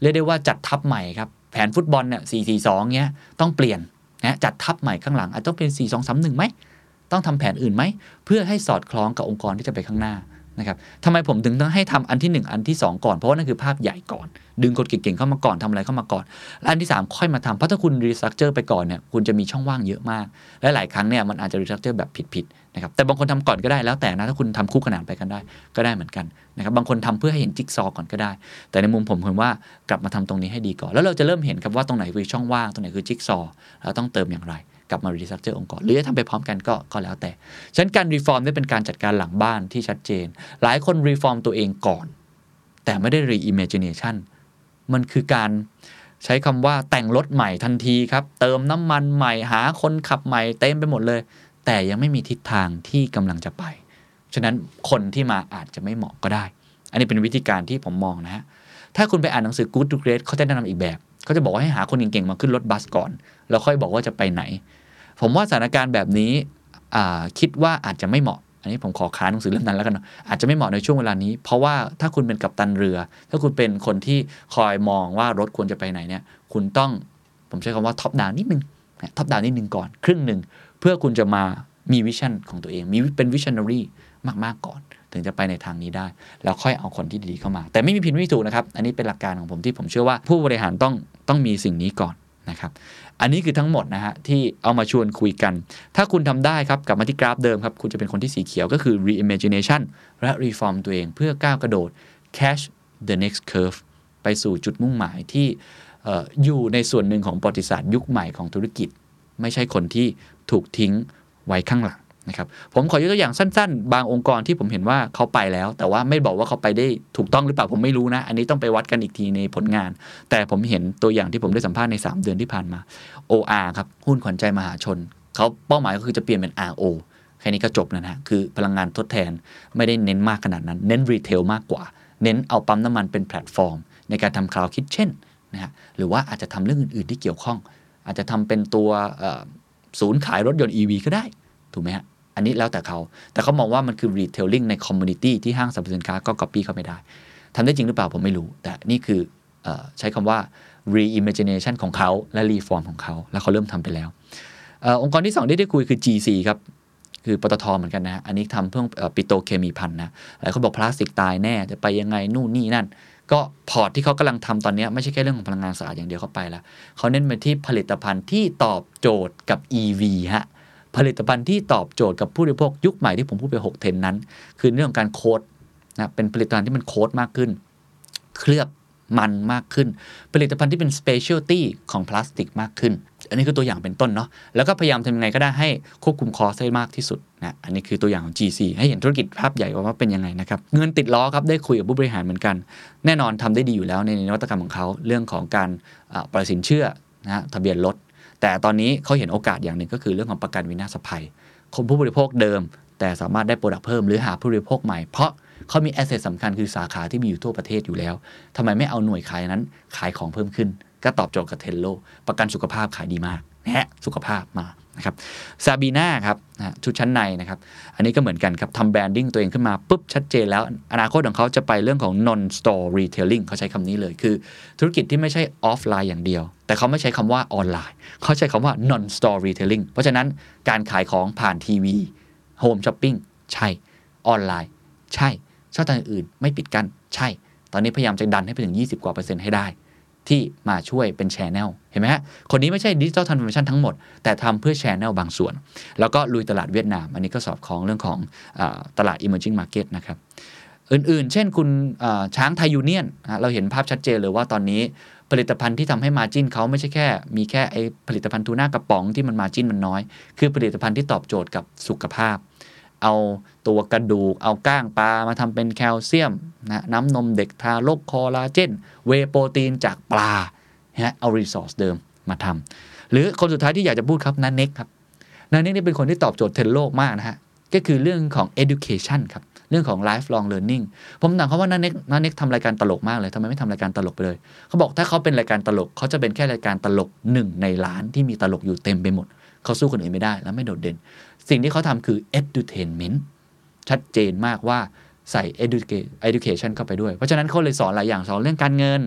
เรียกได้ว่าจัดทัพใหม่ครับแผนฟุตบอลเนี่ยสี่สี่สองเนี้ยต้องเปลี่ยนนะจัดทัพใหม่ข้างหลังอาจต้องเป็น 4 2 3 1ไหมต้องทำแผนอื่นไหมเพื่อให้สอดคล้องกับองค์กรที่จะไปข้างหน้า นะครับทำไมผมถึงต้องให้ทำอันที่ 1 อันที่ 2 ก่อน เพราะว่านั่นคือภาพใหญ่ก่อน ดึงคนเก่งๆเข้ามาก่อนทำอะไรเข้ามาก่อน และอันที่ 3 ค่อยมาทำเพราะถ้าคุณ restructure ไปก่อนเนี่ยคุณจะมีช่องว่างเยอะมาก และหลายครั้งเนี่ยมันอาจจะ restructure แบบผิดๆนะครับแต่บางคนทำก่อนก็ได้แล้วแต่นะถ้าคุณทำคู่ขนานไปกันได้ก็ได้เหมือนกันนะครับบางคนทำเพื่อให้เห็นจิ๊กซอว์ก่อนก็ได้ แต่ในมุมผมผมว่ากลับมาทำตรงนี้ให้ดีก่อน แล้วเราจะเริ่มเห็นครับว่าตรงไหนคือช่องว่างตรงไหนคือจิ๊กซอว์แล้วต้องเติมอย่างไร กลับมา restructure องค์กรหรือจะทำไปพร้อมกันก็ก็แล้วแต่ฉะนั้นการ reform ได้เป็นการจัดการหลังบ้านที่ชัดเจน หลายคน reform ตัวเองก่อน แต่ไม่ได้ reimagination มันคือการใช้คำว่าแต่งรถใหม่ทันทีครับ เติมน้ำมันใหม่หาคนขับใหม่เต็มไปหมดเลย แต่ยังไม่มีทิศทางที่กำลังจะไป ฉะนั้นคนที่มาอาจจะไม่เหมาะก็ได้ อันนี้เป็นวิธีการที่ผมมองนะฮะถ้าคุณไปอ่านหนังสือ Good to Great เขาจะแนะนำอีกแบบ เขาจะบอกว่าให้หาคนเก่งๆมาขึ้นรถบัสก่อน แล้วค่อยบอกว่าจะไปไหน ผมว่าสถานการณ์แบบนี้คิดว่าอาจจะไม่เหมาะ อันนี้ผมขอค้านหนังสือเล่มนั้นแล้วกันอาจจะไม่เหมาะในช่วงเวลานี้ เพราะว่าถ้าคุณเป็นกัปตันเรือ ถ้าคุณเป็นคนที่คอยมองว่ารถควรจะไปไหนเนี่ยคุณต้องผมใช้คำว่าท็อปดาวนิดนึงท็อปดาวนิดนึงก่อน ครึ่งหนึ่งเพื่อคุณจะมามีวิชั่นของตัวเอง มีเป็นวิชั่นนารีมาก ๆ ก่อน ถึงจะไปในทางนี้ได้ แล้วค่อยเอาคนที่ดีเข้ามา แต่ไม่มีผิดไม่มีถูกนะครับ อันนี้เป็นหลักการของผมที่ผมเชื่อว่าผู้บริหารต้องต้องมีสิ่งนี้ก่อน นะครับอันนี้คือทั้งหมดนะฮะที่เอามาชวนคุยกัน ถ้าคุณทำได้ครับกลับมาที่กราฟเดิมครับ คุณจะเป็นคนที่สีเขียวก็คือ reimagination และ reform ตัวเองเพื่อก้าวกระโดด catch the next curve ไปสู่จุดมุ่งหมายที่ออยู่ในส่วนหนึ่งของประวัติศาสตร์ยุคใหม่ของธุรกิจ ไม่ใช่คนที่ถูกทิ้งไว้ข้างหลัง นะครับผมขอยกตัวอย่างสั้น ๆ บางองค์กรที่ผมเห็นว่าเขาไปแล้ว แต่ว่าไม่บอกว่าเขาไปได้ถูกต้องหรือเปล่าผมไม่รู้นะ อันนี้ต้องไปวัดกันอีกทีในผลงาน แต่ผมเห็นตัวอย่างที่ผมได้สัมภาษณ์ใน 3 เดือนที่ผ่านมา OR ครับหุ้นขวัญใจมหาชนเขาเป้าหมายก็คือจะเปลี่ยนเป็น RO แค่นี้ก็จบแล้วนะฮะคือพลังงานทดแทนไม่ได้เน้นมากขนาดนั้น เน้นรีเทลมากกว่า เน้นเอาปั๊มน้ำมันเป็นแพลตฟอร์ม ในการทำ cloud kitchen นะฮะหรือว่าอาจจะทำเรื่องอื่น ๆที่เกี่ยวข้อง อาจจะทำเป็นตัวศูนย์ขายรถยนต์ EV ก็ได้ถูกไหมฮะ อันนี้แล้วแต่เขา แต่เขามองว่ามันคือ retailing ใน community ที่ห้างสรรพสินค้าก็ copy เขาไม่ได้ทำได้จริงหรือเปล่าผมไม่รู้ แต่นี่คืออใช้คำว่า reimagination ของเขาและ reform ของเขา แล้วเขาเริ่มทำไปแล้วอองค์กรที่สองที่ได้คุยคือ GC ครับ คือปตทเหมือนกันนะ อันนี้ทำเพื่อ petrochemical นะหลายคนบอกพลาสติกตายแน่ จะไปยังไงนู่นนี่นั่น ก็พอร์ตที่เขากำลังทำตอนนี้ ไม่ใช่แค่เรื่องของพลังงานสะอาดอย่างเดียวเข้าไปแล้วเขาเน้นไปที่ผลิตภัณฑ์ที่ตอบโจทย์กับ EV ฮะ ผลิตภัณฑ์ที่ตอบโจทย์กับผู้บริโภคยุคใหม่ที่ผมพูดไป 6 เทรนด์นั้น คือเรื่องของการ coat นะเป็นผลิตภัณฑ์ที่มัน coat มากขึ้น เคลือบมันมากขึ้น ผลิตภัณฑ์ที่เป็น specialty ของพลาสติกมากขึ้น อันนี้คือตัวอย่างเป็นต้นเนาะแล้วก็พยายามทำยังไงก็ได้ให้ควบคุม cost ได้มากที่สุดนะอันนี้คือตัวอย่างของ GC ให้เห็นธุรกิจภาพใหญ่ว่าเป็นยังไงนะครับเงินติดล้อครับได้คุยกับผู้บริหารเหมือนกัน แน่นอนทำได้ดีอยู่แล้วในนวัตกรรมของเขาเรื่องของการปล่อยสินเชื่อนะทะเบียนรถ แต่ตอนนี้เขาเห็นโอกาสอย่างหนึ่งก็คือเรื่องของประกันวินาศภัยคนผู้บริโภคเดิม แต่สามารถได้ product เพิ่มหรือหาผู้บริโภคใหม่ เพราะเขามี asset สำคัญคือสาขาที่มีอยู่ทั่วประเทศอยู่แล้วทำไมไม่เอาหน่วยขายนั้นขายของเพิ่มขึ้น ก็ตอบโจทย์กับเทรนด์โลก ประกันสุขภาพขายดีมากนะฮะสุขภาพมา นะครับซาบีนาครับชุดชั้นในนะครับ อันนี้ก็เหมือนกันครับทำ branding ตัวเองขึ้นมาปุ๊บชัดเจนแล้วอนาคตของเขาจะไปเรื่องของ non store retailing เขาใช้คำนี้เลยคือ ธุรกิจที่ไม่ใช่ออฟไลน์อย่างเดียว แต่เขาไม่ใช้คำว่าออนไลน์ เขาใช้คำว่า non store retailing เพราะฉะนั้นการขายของผ่านทีวี home shopping ใช่ ออนไลน์ ใช่ช่องทางอื่นไม่ปิดกั้นใช่ ตอนนี้พยายามจะดันให้ไปถึง 20 กว่าเปอร์เซ็นต์ให้ได้ ที่มาช่วยเป็น channel เห็นไหมฮะ คนนี้ไม่ใช่ digital transformation ทั้งหมด แต่ทำเพื่อ channel บางส่วน แล้วก็ลุยตลาดเวียดนาม อันนี้ก็สอดคล้องเรื่องของอตลาด emerging market นะครับ อื่นๆ เช่นคุณช้างไทยยูเนียน เราเห็นภาพชัดเจนเลยว่าตอนนี้ผลิตภัณฑ์ที่ทำให้ margin เขาไม่ใช่แค่ มีแค่ไอผลิตภัณฑ์ทูน่ากระป๋องที่มัน margin มันน้อย คือผลิตภัณฑ์ที่ตอบโจทย์กับสุขภาพ เอาตัวกระดูก เอาก้างปลามาทำเป็นแคลเซียมนะน้ำนมเด็กทารกคอลลาเจน เวย์โปรตีนจากปลาฮะเอา resource เดิมมาทำหรือคนสุดท้ายที่อยากจะพูดครับน้าเน็กครับน้าเน็กนี่เป็นคนที่ตอบโจทย์เทรนด์โลกมากนะฮะก็คือเรื่องของ education ครับเรื่องของ lifelong learning ผมถามเขาว่าน้าเน็กน้าเน็กทำรายการตลกมากเลยทำไมไม่ทำรายการตลกไปเลยเขาบอกถ้าเขาเป็นรายการตลกเขาจะเป็นแค่รายการตลกหนึ่งในล้านที่มีตลกอยู่เต็มไปหมดเขาสู้คนอื่นไม่ได้และไม่โดดเด่น สิ่งที่เขาทำคือ edutainment ชัดเจนมากว่าใส่ educa- education เข้าไปด้วย เพราะฉะนั้นเขาเลยสอนหลายอย่างสอนเรื่องการเงิน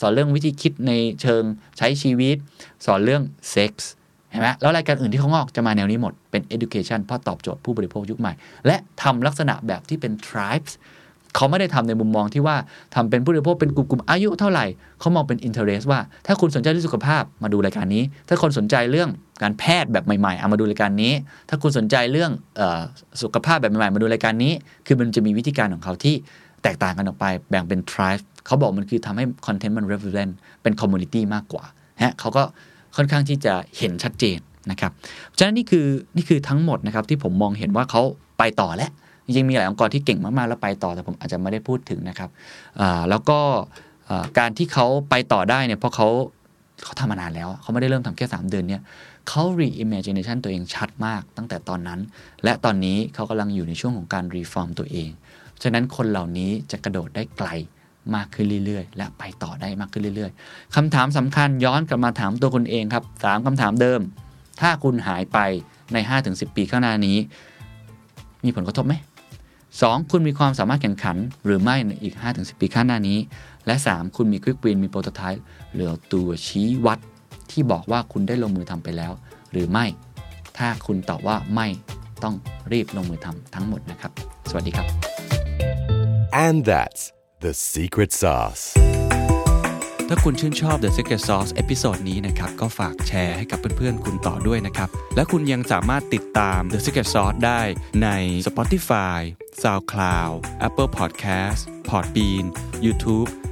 สอนเรื่องวิธีคิดในเชิงใช้ชีวิต สอนเรื่องเซ็กส์เห็นไหมแล้วรายการอื่นที่เขางอกจะมาแนวนี้หมด เป็น education เพราะตอบโจทย์ผู้บริโภคยุคใหม่ และทำลักษณะแบบที่เป็น tribes เขาไม่ได้ทำในมุมมองที่ว่าทำเป็นผู้บริโภคเป็นกลุ่มๆอายุเท่าไหร่เขามองเป็น interest ว่าถ้าคุณสนใจเรื่องสุขภาพมาดูรายการนี้ ถ้าคนสนใจเรื่อง การแพทย์แบบใหม่ๆเอามาดูรายการนี้ ถ้าคุณสนใจเรื่องออสุขภาพแบบใหม่ๆมาดูรายการนี้ คือมันจะมีวิธีการของเขาที่แตกต่างกันออกไป แบ่งเป็น tribe เขาบอกมันคือทำให้ content มัน represent เป็น community มากกว่าฮะเขาก็ค่อนข้างที่จะเห็นชัดเจนนะครับฉะนั้นนี่คือนี่คือทั้งหมดนะครับที่ผมมองเห็นว่าเขาไปต่อแล้วจริงๆมีหลายองค์กรที่เก่งมากๆแล้วไปต่อแต่ผมอาจจะไม่ได้พูดถึงนะครับแล้วก็การที่เขาไปต่อได้เนี่ยเพราะเขาเขาทำมานานแล้วเขาไม่ได้เริ่มทำแค่ 3 เดือนเนี่ย เขา reimagination ตัวเองชัดมากตั้งแต่ตอนนั้น และตอนนี้เขากำลังอยู่ในช่วงของการ reform ตัวเอง ฉะนั้นคนเหล่านี้จะกระโดดได้ไกลมากขึ้นเรื่อยๆ และไปต่อได้มากขึ้นเรื่อยๆคำถามสำคัญย้อนกลับมาถามตัวคุณเองครับสามคำถามเดิม ถ้าคุณหายไปใน 5-10 ปีข้างหน้านี้ มีผลกระทบไหม 2. คุณมีความสามารถแข่งขันหรือไม่ในอีก 5-10 ปีข้างหน้านี้ และ 3. คุณมี quick win มี prototype หรือตัวชี้วัด ที่บอกว่าคุณได้ลงมือทำไปแล้ว หรือไม่ ถ้าคุณตอบว่าไม่ต้องรีบลงมือทำทั้งหมดนะครับ สวัสดีครับ And that's the secret sauce. ถ้าคุณชื่นชอบ The Secret Sauce episode นี้นะครับ ก็ฝากแชร์ให้กับเพื่อนๆ คุณต่อด้วยนะครับ และคุณยังสามารถติดตาม The Secret Sauce ได้ใน Spotify SoundCloud Apple Podcast Podbean YouTube